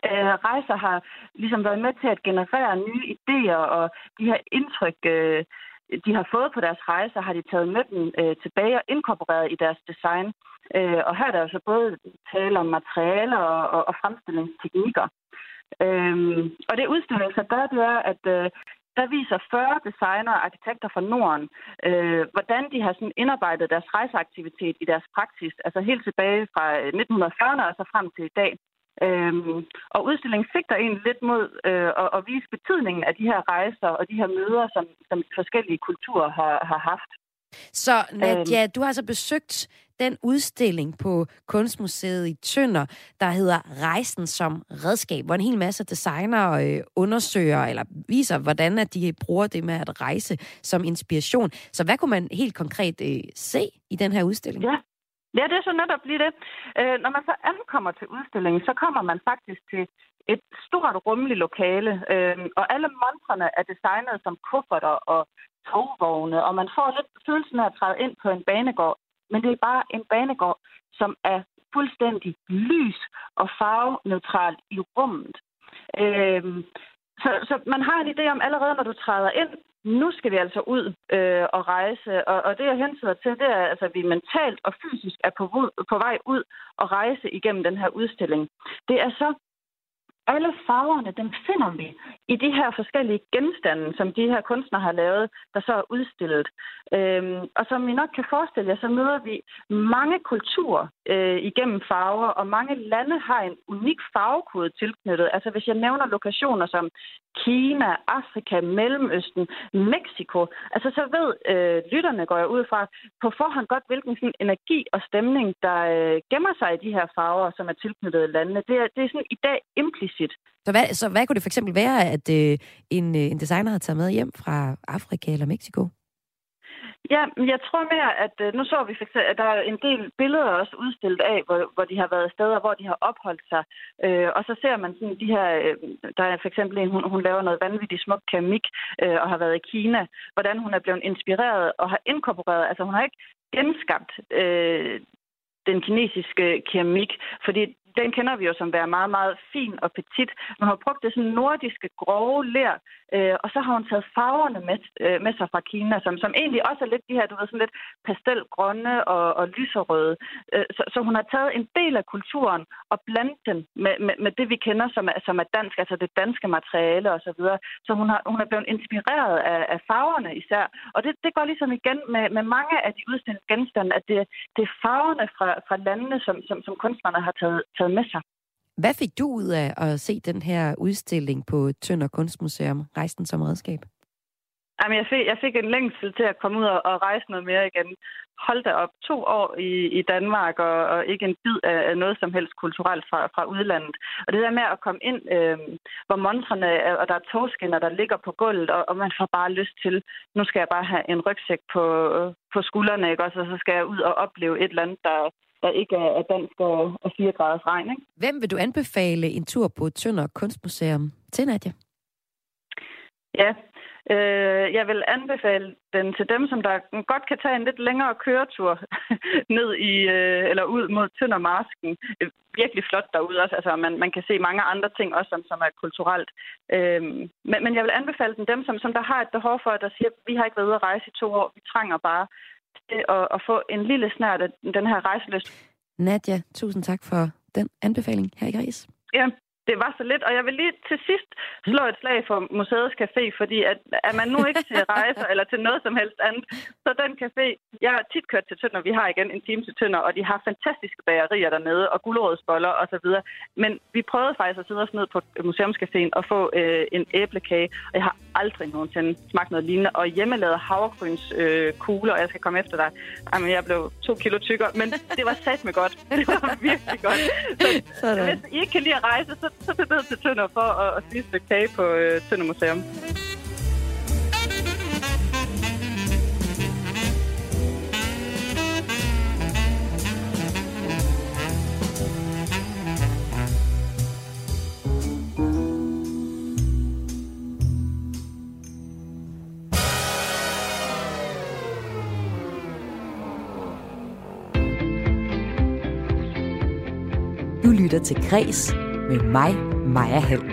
Øh, rejser har ligesom været med til at generere nye idéer, og de her indtryk, øh, de har fået på deres rejser, har de taget med dem øh, tilbage og inkorporeret i deres design. Øh, og her er der altså både tale om materialer og, og, og fremstillingsteknikker. Øhm, og det udstilling så gør, det er, at øh, der viser 40 designer og arkitekter fra Norden, øh, hvordan de har sådan indarbejdet deres rejseaktivitet i deres praksis, altså helt tilbage fra øh, 1940'erne og så frem til i dag. Øhm, og udstillingen sigter egentlig lidt mod øh, at, at vise betydningen af de her rejser og de her møder, som, som forskellige kulturer har, har haft. Så Nadia, øhm, du har altså besøgt den udstilling på Kunstmuseet i Tønder, der hedder Rejsen som redskab, hvor en hel masse designer øh, undersøger eller viser, hvordan at de bruger det med at rejse som inspiration. Så hvad kunne man helt konkret øh, se i den her udstilling? Ja. Ja, det er så netop lige det. Øh, når man så ankommer til udstillingen, så kommer man faktisk til et stort rummeligt lokale, øh, og alle montrene er designet som kufferter og togvogne, og man får lidt følelsen af at træde ind på en banegård men det er bare en banegård, som er fuldstændig lys og farveneutral i rummet. Øhm, så, så man har en idé om allerede, når du træder ind, nu skal vi altså ud øh, og rejse. Og, og det, jeg hensyder til, det er, altså, at vi mentalt og fysisk er på, på vej ud og rejse igennem den her udstilling. Det er så alle farverne, dem finder vi i de her forskellige genstande, som de her kunstnere har lavet, der så er udstillet. Øhm, og som I nok kan forestille jer, så møder vi mange kulturer øh, igennem farver, og mange lande har en unik farvekode tilknyttet. Altså hvis jeg nævner lokationer som Kina, Afrika, Mellemøsten, Mexico, altså så ved øh, lytterne, går jeg ud fra, på forhånd godt, hvilken sådan, energi og stemning, der øh, gemmer sig i de her farver, som er tilknyttet landene. Det er, det er sådan i dag implicit. Så hvad, så hvad kunne det for eksempel være, at øh, en, øh, en designer har taget med hjem fra Afrika eller Mexico? Ja, jeg tror mere, at øh, nu så vi at der er en del billeder også udstillet af, hvor, hvor de har været steder, hvor de har opholdt sig. Øh, og så ser man sådan de her, øh, der er for eksempel en, hun, hun laver noget vanvittigt smuk keramik øh, og har været i Kina, hvordan hun er blevet inspireret og har inkorporeret, altså hun har ikke genskabt øh, den kinesiske keramik, fordi den kender vi jo som være meget, meget fin og petit. Hun har brugt det sådan nordiske, grove lær, øh, og så har hun taget farverne med, øh, med sig fra Kina, som, som egentlig også er lidt de her, du ved, sådan lidt pastelgrønne og, og lyserøde. Øh, så, så hun har taget en del af kulturen og blandet den med, med, med det, vi kender som som er dansk, altså det danske materiale osv. Så, videre. så hun, har, hun er blevet inspireret af, af farverne især. Og det, det går ligesom igen med, med mange af de udstillede genstande, at det, det er farverne fra, fra landene, som, som, som kunstnerne har taget, taget med sig. Hvad fik du ud af at se den her udstilling på Tønder Kunstmuseum, Rejsen som redskab? Jamen, jeg, fik, jeg fik en længsel til at komme ud og, og rejse noget mere igen. Hold da op, to år i, i Danmark, og, og ikke en bid af, af noget som helst kulturelt fra, fra udlandet. Og det der med at komme ind, øh, hvor montrene, og der er togskinner, der ligger på gulvet, og, og man får bare lyst til, nu skal jeg bare have en rygsæk på, på skuldrene, ikke? og så skal jeg ud og opleve et eller andet, der, der ikke er dansk og, og 4 graders regn. Ikke? Hvem vil du anbefale en tur på Tønder Kunstmuseum til, Nadia? Ja, øh, jeg vil anbefale den til dem, som der godt kan tage en lidt længere køretur <laughs> ned i, øh, eller ud mod Tøndermarsken. Virkelig flot derude også. Altså, man, man kan se mange andre ting også, som, som er kulturelt. Øh, men, men jeg vil anbefale den dem, som, som der har et behov for, at der siger, vi har ikke været ude at rejse i to år. Vi trænger bare til at, at få en lille snært af den her rejseløst. Nadia, tusind tak for den anbefaling her i Græs. Ja, det var så lidt. Og jeg vil lige til sidst slå et slag for Museets Café, fordi at, er man nu ikke til rejser <laughs> eller til noget som helst andet, så den café, jeg har tit kørt til Tønder, vi har igen en time til Tønder, og de har fantastiske bagerier dernede, og gulerodsboller og så videre. Men vi prøvede faktisk at sidde os ned på Museumscaféen og få øh, en æblekage, og jeg har aldrig nogensinde smagt noget lignende. Og hjemmelavet havregryns øh, kugle, og jeg skal komme efter dig. Jamen, jeg blev to kilo tykkere, men det var sat med godt. Det var virkelig godt. <laughs> Så, Sådan. hvis I ikke kan lide at rejse, så så tage ned til Tønder for at, at spise et kage på øh, Tønder Museum. Lytter til Græs med mig, Maja Hall.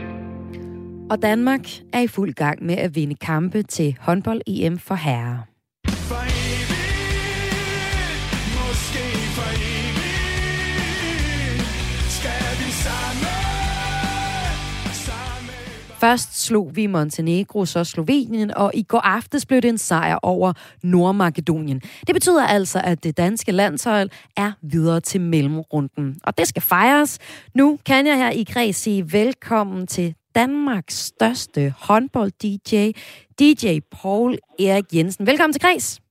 Og Danmark er i fuld gang med at vinde kampe til håndbold-EM for herrer. Først slog vi Montenegro, så Slovenien, og i går aftes blev det en sejr over Nordmakedonien. Det betyder altså, at det danske landshold er videre til mellemrunden. Og det skal fejres. Nu kan jeg her i Græs sige velkommen til Danmarks største håndbold-DJ, DJ Paul Erik Jensen. Velkommen til Græs.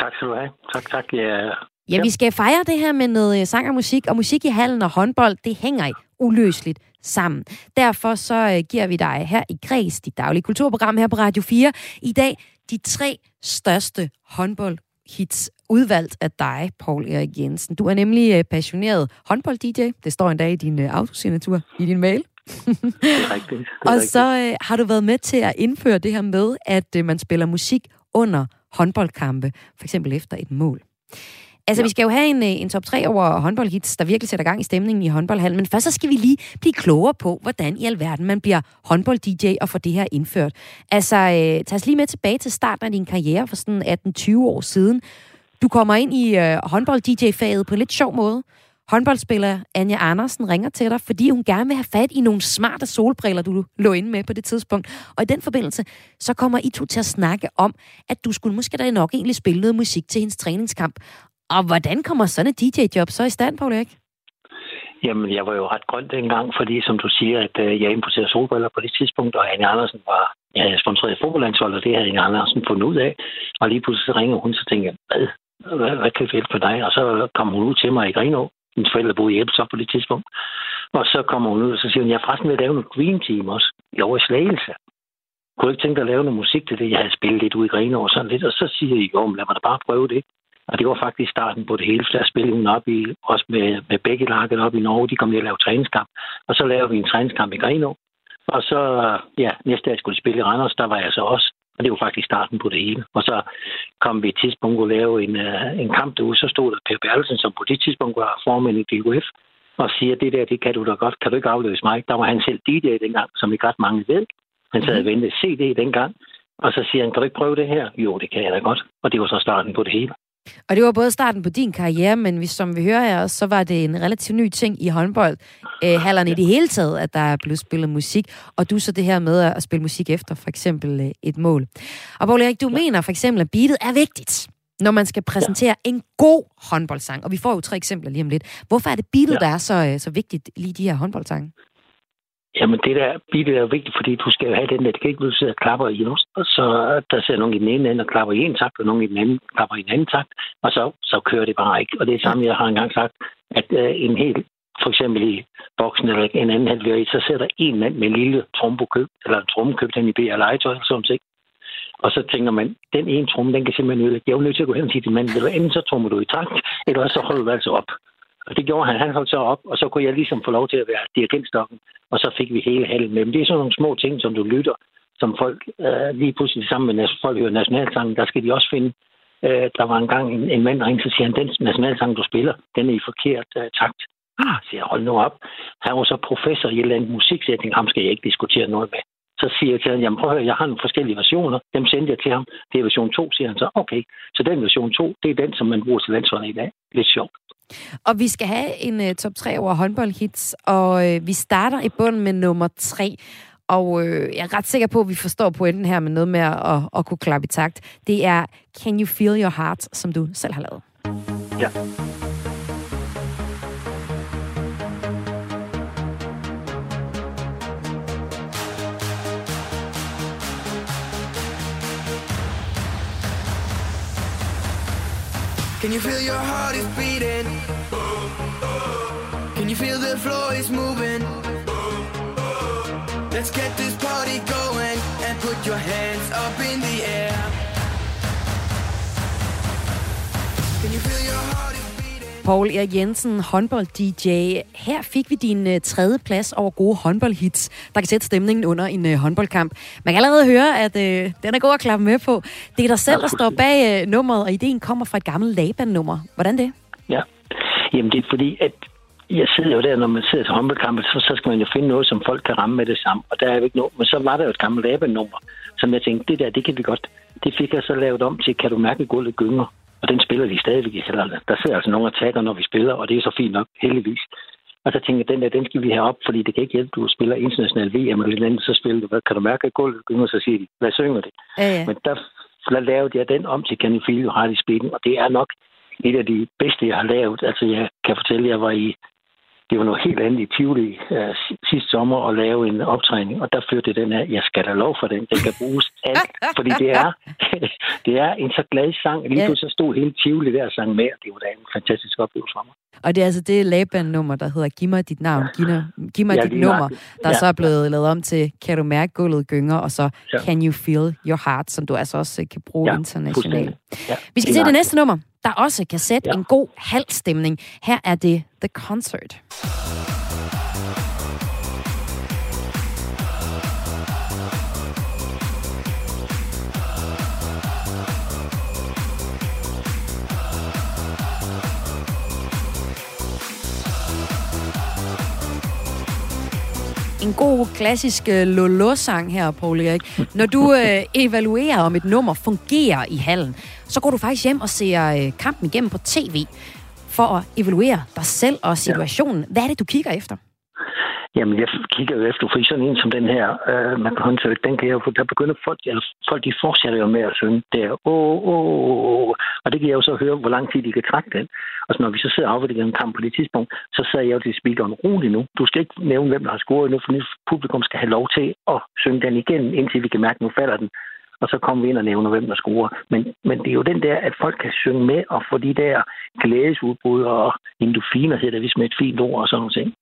Tak skal du have. Tak, tak. Ja, Ja, vi skal fejre det her med noget øh, sang og musik, og musik i hallen og håndbold, det hænger i uløseligt sammen. Derfor så øh, giver vi dig her i Græs, dit daglige kulturprogram her på Radio 4, i dag de tre største håndboldhits udvalgt af dig, Paul Erik Jensen. Du er nemlig øh, passioneret håndbold-DJ. Det står endda i din øh, autosignatur, i din mail. rigtigt. Og så øh, har du været med til at indføre det her med, at øh, man spiller musik under håndboldkampe, for eksempel efter et mål. Altså, ja. vi skal jo have en, øh, en top 3 over håndboldhits, der virkelig sætter gang i stemningen i håndboldhallen. Men først så skal vi lige blive klogere på, hvordan i alverden man bliver håndbold-DJ og får det her indført. Altså, øh, tag os lige med tilbage til starten af din karriere for sådan 18-20 år siden. Du kommer ind i øh, håndbold-DJ-faget på en lidt sjov måde. Håndboldspiller Anja Andersen ringer til dig, fordi hun gerne vil have fat i nogle smarte solbriller, du lå inde med på det tidspunkt. Og i den forbindelse, så kommer I to til at snakke om, at du skulle måske da nok egentlig spille noget musik til hendes træningskamp. Og hvordan kommer sådan et DJ-job så i stand, Paul Erik? Jamen, jeg var jo ret grøn dengang, fordi som du siger, at øh, jeg importerede solbriller på det tidspunkt, og Anne Andersen var ja, sponsoreret fodboldlandshold, og det havde Anne Andersen fundet ud af. Og lige pludselig så ringer hun, så tænkte jeg, hvad, hvad, hvad kan vi hjælpe for dig? Og så kom hun ud til mig i Grenå. Mine forældre boede i Ebeltoft på det tidspunkt. Og så kommer hun ud, og så siger hun, jeg er forresten ved at lave noget Green Team også. Jeg var i Slagelse. Kunne ikke tænke at lave noget musik til det? Jeg havde spillet lidt ud i Grenå og sådan lidt, og så siger jeg, jo, men lad mig da bare prøve det. Og det var faktisk starten på det hele, for der spillede hun op i, også med, med begge laget op i Norge. De kom ned og lavede træningskamp. Og så lavede vi en træningskamp i Grenå. Og så, ja, næste dag skulle spille i Randers, der var jeg så også. Og det var faktisk starten på det hele. Og så kom vi et tidspunkt og lave en, uh, en kamp derude. Så stod der Per Bertelsen, som på det tidspunkt var formand i DUF, og siger, det der, det kan du da godt. Kan du ikke afløse mig? Der var han selv DJ dengang, som ikke ret mange ved. Han sad og ventede CD dengang. Og så siger han, kan du ikke prøve det her? Jo, det kan jeg da godt. Og det var så starten på det hele. Og det var både starten på din karriere, men som vi hører her, så var det en relativt ny ting i håndbold. Øh, hallerne i det hele taget, at der er blevet spillet musik, og du så det her med at spille musik efter for eksempel øh, et mål. Og Paul Erik, du ja. mener for eksempel, at beatet er vigtigt, når man skal præsentere ja. en god håndboldsang. Og vi får jo tre eksempler lige om lidt. Hvorfor er det beatet, ja. der er så, øh, så vigtigt lige de her håndboldsange? Jamen, det der beatet er jo vigtigt, fordi du skal jo have den der, det kan ikke sidde og klapper i os. Og så der sidder nogen i den ene ende og klapper i en takt, og nogen i den anden klapper i en anden takt, og så, så kører det bare ikke. Og det er samme, jeg har engang sagt, at øh, en helt, for eksempel i boksen eller en anden halvdel, så sidder der en mand med en lille trombokøb, eller en trommekøb, den i BR legetøj, som sig. Og så tænker man, den ene tromme, den kan simpelthen ødelægge. Jeg er jo nødt til at gå hen og sige til manden, enten så trommer du i takt, eller så holder du altså op. Og det gjorde han. Han holdt så op, og så kunne jeg ligesom få lov til at være dirigentstokken. Og så fik vi hele hallen med. Men det er sådan nogle små ting, som du lytter, som folk øh, lige pludselig sammen med folk hører nationalsangen, der skal de også finde. Øh, der var engang en, en mand, der ringte, så siger han, den nationalsang, du spiller, den er i forkert øh, takt. Ah, siger jeg, hold nu op. Han var så professor i et eller andet musik, så jeg tænkte, ham skal jeg ikke diskutere noget med. Så siger jeg til ham, jamen prøv at høre, jeg har nogle forskellige versioner. Dem sendte jeg til ham. Det er version 2, siger han så. Okay, så den version 2, det er den, som man bruger til landsholdet i dag. Lidt sjovt. Og vi skal have en uh, top 3 over håndboldhits, og uh, vi starter i bunden med nummer 3. Og uh, jeg er ret sikker på, at vi forstår pointen her med noget med at, at kunne klappe i takt. Det er Can You Feel Your Heart, som du selv har lavet. Ja. Can you feel your heart is beating? Can you feel the floor is moving? Let's get this party going and put your hands Paul Erik Jensen, håndbold-DJ. Her fik vi din uh, tredje plads over gode håndboldhits, der kan sætte stemningen under en uh, håndboldkamp. Man kan allerede høre, at uh, den er god at klappe med på. Det er dig selv, der står bag uh, nummeret, og ideen kommer fra et gammelt Laban-nummer. Hvordan det? Ja. Jamen, det er fordi, at jeg sidder jo der, når man sidder til håndboldkampe, så, så skal man jo finde noget, som folk kan ramme med det samme. Og der er jo ikke noget. Men så var der jo et gammelt Laban-nummer, som jeg tænkte, det der, det kan vi godt. Det fik jeg så lavet om til, kan du mærke gulvet gynger? Og den spiller de stadigvæk i Sjælland. Der sidder altså nogle og tager, når vi spiller, og det er så fint nok, heldigvis. Og så tænker jeg, den der, den skal vi have op, fordi det kan ikke hjælpe, du spiller international VM eller andet, så spiller du, hvad kan du mærke at gulvet gynger? Så siger de, hvad synger det? Ja, ja. Men der, der lavede jeg den om til Can You Feel Your Heart is Beating, og det er nok et af de bedste, jeg har lavet. Altså, jeg kan fortælle, at jeg var i det var noget helt andet i Tivoli uh, sidste sommer at lave en optræning, og der førte den af, jeg skal da lov for den, den kan bruges alt, fordi det er, <laughs> det er en så glad sang. Lige Ja. pludselig så stod hele Tivoli der og sang med, det var da en fantastisk oplevelse for mig. Og det er altså det Laban-nummer, der hedder Giv mig dit navn, giv, giv mig Ja, dit nummer, der Ja, så er blevet lavet om til Kan du mærke gulvet gynger, og så Ja. Can you feel your heart, som du altså også øh, kan bruge Ja, internationalt. Ja, Vi skal til det næste nummer, der også kan sætte Ja. en god halv stemning. Her er det The Concert. En god klassisk øh, Lolo-sang her, Paul Erik. Når du øh, evaluerer, om et nummer fungerer i hallen, så går du faktisk hjem og ser øh, kampen igennem på tv for at evaluere dig selv og situationen. Hvad er det, du kigger efter? Jamen, jeg kigger jo efter, fordi sådan en som den her, øh, man kan håndtere, den kan jeg jo, der begynder folk, eller folk, de fortsætter jo med at synge der, åh, åh, åh, og det kan jeg jo så høre, hvor lang tid de kan trække den. Og så når vi så sidder og afvikler en kamp på det tidspunkt, så sagde jeg jo til speakeren, rolig nu, du skal ikke nævne, hvem der har scoret nu, for nu publikum skal have lov til at synge den igen, indtil vi kan mærke, nu falder den. Og så kommer vi ind og nævner, hvem der scorer. Men, men det er jo den der, at folk kan synge med og få de der glædesudbrud og endofiner, hedder det hvis med et fint ord og sådan noget.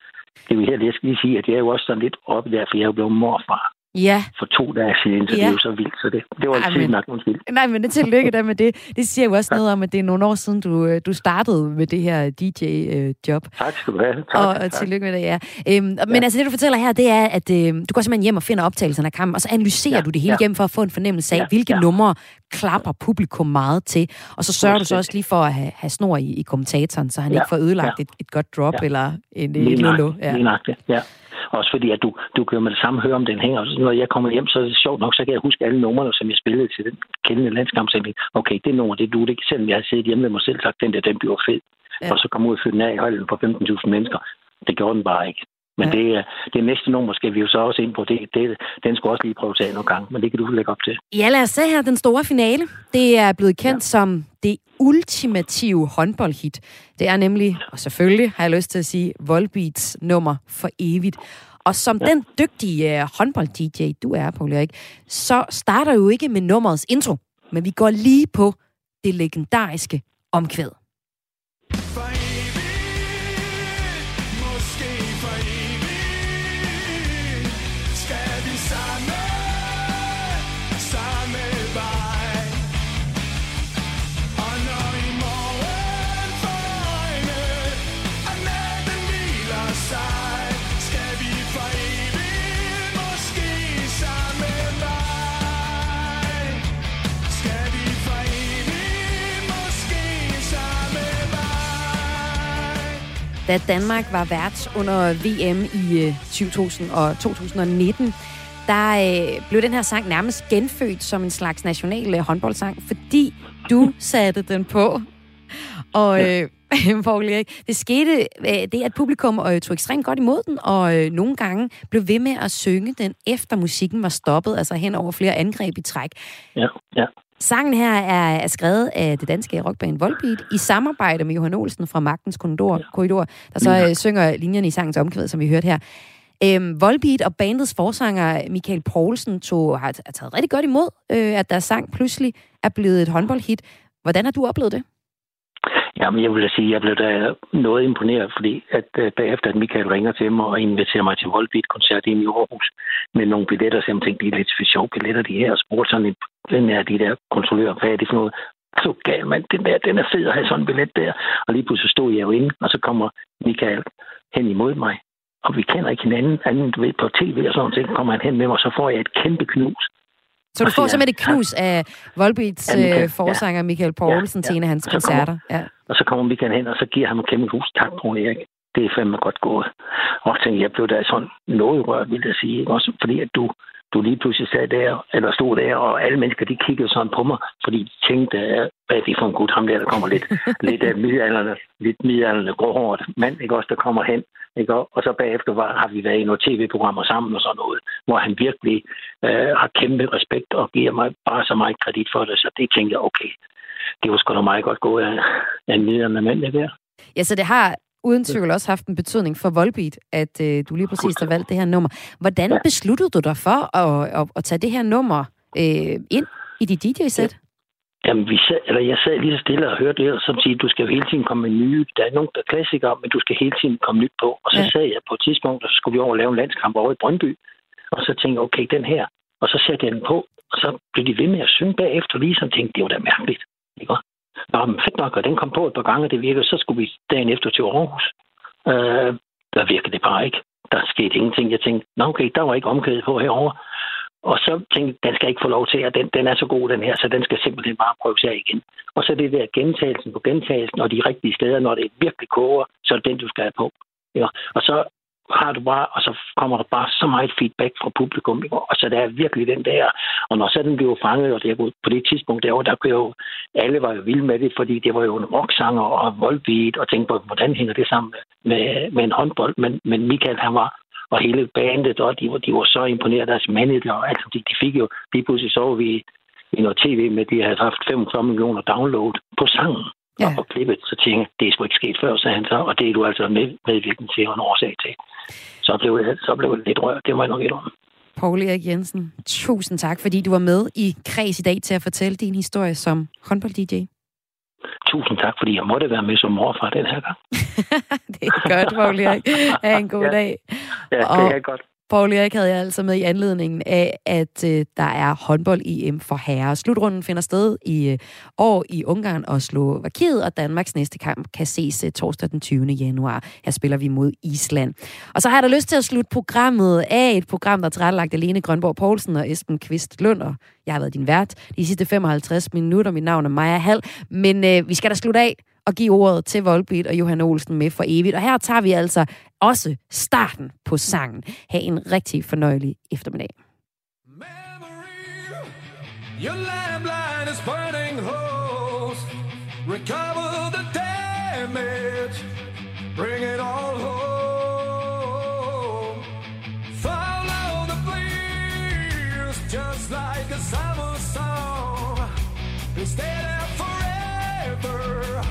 Det vil jo jeg skal lige sige, at jeg er jo også sådan lidt oppe der, for jeg er jo blevet morfar. Ja. for to dage siden, så ja. det er jo så vildt. Så det, det var Ej, ikke men- nok, undskyld. Nej, men det tillykke der med det. Det siger jo også noget om, at det er nogle år siden, du, øh, du startede med det her DJ-job. Tak skal du have. Tak, og, og tak. tillykke med det, ja. Øhm, Men Ja. altså, det du fortæller her, det er, at øh, du går simpelthen hjem og finder optagelserne af kampen, og så analyserer Ja, du det hele ja. igennem for at få en fornemmelse af, Ja, hvilke ja. numre klapper publikum meget til. Og så sørger du så også lige for at have, have snor i, i kommentatoren, så han Ja, ikke får ødelagt ja. et, et godt drop Ja. eller en, lolo. Ja. lige nøjagtigt, ja. Også fordi, at du, du kan jo med det samme høre, om den hænger. Så når jeg kommer hjem, så er det sjovt nok, så kan jeg huske alle numrene, som jeg spillede til den kendende tænkte, okay, det nummer, det du det. Selvom jeg har siddet hjemme med mig selv, sagt, den der, den bliver fed. Ja. Og så komme ud og fyre den af i højden på 15.000 mennesker. Det gjorde den bare ikke. Men Ja. det, er- det næste nummer skal vi jo så også ind på. Det, det, den skal også lige prøve at tage nogle gange, men det kan du lægge op til. Ja, lad os se her den store finale. Det er blevet kendt ja. som det ultimative håndboldhit. Det er nemlig, og selvfølgelig har jeg lyst til at sige, Volbeats nummer for evigt. Og som ja. den dygtige uh, håndbold-DJ, du er, Paul Erik, så starter jo ikke med nummerets intro, men vi går lige på det legendariske omkvæd. Da Danmark var vært under VM i øh, 2000 og 2019, der øh, blev den her sang nærmest genfødt som en slags national øh, håndboldsang, fordi du <laughs> satte den på. Og øh, <laughs> Erik, det skete øh, det, at publikum øh, tog ekstremt godt imod den, og øh, nogle gange blev ved med at synge den, efter musikken var stoppet, altså hen over flere angreb i træk. Ja, ja. Sangen her er, er skrevet af det danske rockband Volbeat i samarbejde med Johan Olsen fra Magtens Korridor, korridor der så øh, synger linjerne i sangens omkvæd, som vi hørte her. Øhm, Volbeat og bandets forsanger Michael Poulsen tog, har, har taget rigtig godt imod, øh, at deres sang pludselig er blevet et håndboldhit. Hvordan har du oplevet det? Jamen, jeg vil sige, jeg blev da noget imponeret, fordi at at bagefter, at Michael ringer til mig og inviterer mig til Volbeat-koncert i Aarhus med nogle billetter, så jeg tænkte, de er lidt for sjove billetter, de her, og spurgte sådan den er de der kontrollører, hvad er det for noget? Så gal, mand, den der, den er fed at have sådan en billet der. Og lige pludselig stod jeg jo inde, og så kommer Michael hen imod mig. Og vi kender ikke hinanden, anden ved, på tv og sådan noget. Så kommer han hen med mig, og så får jeg et kæmpe knus. Så du får siger simpelthen et knus af Volbeats Ja, øh, forsanger Michael Poulsen til en af hans Og så kommer- koncerter. Ja. Og så kommer Michael hen, og så giver han mig kæmpe hus. Tak, Rune Erik. Det er fandme godt gået. Og jeg tænkte, jeg blev da sådan noget rørt, vil jeg sige. Også fordi, at du, du lige pludselig sad der, eller stod der, og alle mennesker, de kiggede sådan på mig, fordi de tænkte, hvad er det for en gut, ham der, der kommer lidt, <laughs> lidt af midalderne, lidt midalderne gråhåret mand, ikke også, der kommer hen. Ikke? Og og så bagefter var, har vi været i nogle tv-programmer sammen og sådan noget, hvor han virkelig øh, har kæmpe respekt og giver mig bare så meget kredit for det. Så det tænkte jeg, okay, det var sgu da meget godt gået af, af en midalderne mand, det der. ja, så det har uden tvivl også haft en betydning for Volbeat, at øh, du lige præcis har valgt det her nummer. Hvordan Ja. besluttede du dig for at, at, at tage det her nummer øh, ind i dit DJ-sæt? Jamen, vi sad, eller jeg sad lige så stille og hørte lidt, og så sige, du skal jo hele tiden komme med nye. Der er nogle, der er klassikere, men du skal hele tiden komme nyt på. Og så Ja. ja. sad jeg på et tidspunkt, og så skulle vi over og lave en landskamp over i Brøndby. Og så tænkte jeg, okay, den her. Og så satte jeg den på, og så blev de ved med at synge bagefter lige, så tænkte det var da mærkeligt. Ikke? Nå, men fedt nok, og den kom på et par gange, og det virkede. Så skulle vi dagen efter til Aarhus. Øh, der virkede det bare ikke. Der skete ingenting. Jeg tænkte, nå okay, der var ikke omkædet på herovre. Og så tænkte jeg, den skal ikke få lov til, at den, den er så god, den her, så den skal simpelthen bare prøves af igen. Og så det der gentagelsen på gentagelsen, og de rigtige steder, når det virkelig koger, så er det den, du skal have på. Ja. Og så har du bare, og så kommer der bare så meget feedback fra publikum. Ikke? Og så der er virkelig den der, og når så den blev fanget, og det er på det tidspunkt derovre, der kunne jo, alle var jo vilde med det, fordi det var jo en rocksanger og voldbeat, og tænkte på, hvordan hænger det sammen med, med en håndbold. Men, men Michael, han var, og hele bandet, og de var, de var så imponeret af deres manager, og alt, de, de fik jo, lige pludselig så vi i noget tv med, at de havde haft 45 millioner download på sangen Ja. og klippet, så tænkte jeg, det er sgu ikke sket før, sagde han så, og det er du altså med, medvirkende til og en årsag til. Så blev, jeg, så blev jeg lidt rørt, det må jeg nok ikke om. Paul Erik Jensen, tusind tak, fordi du var med i Kreds i dag til at fortælle din historie som håndbold-DJ. Tusind tak, fordi jeg måtte være med som morfar den her gang. <laughs> det er godt, Paul Erik. Ha' en god Ja. dag. Ja, det Og- er godt. Paul Erik havde jeg altså med i anledningen af, at øh, der er håndbold-EM for herrer. Slutrunden finder sted i øh, år i Ungarn og Slovakiet, og Danmarks næste kamp kan ses øh, torsdag den 20. januar. Her spiller vi mod Island. Og så har jeg da lyst til at slutte programmet af et program, der er tilrettelagt Alene Grønborg Poulsen og Esben Kvist Lund, og jeg har været din vært de sidste 55 minutter. Mit navn er Maja Hall, men øh, vi skal da slutte af og give ordet til Volbeat og Johan Olsen med for evigt. Og her tager vi altså også starten på sangen. Ha' en rigtig fornøjelig eftermiddag. Memory, Your landline is burning holes. Recover the damage. Bring it all home. Follow the bleeds just like a summer song. Stay there forever.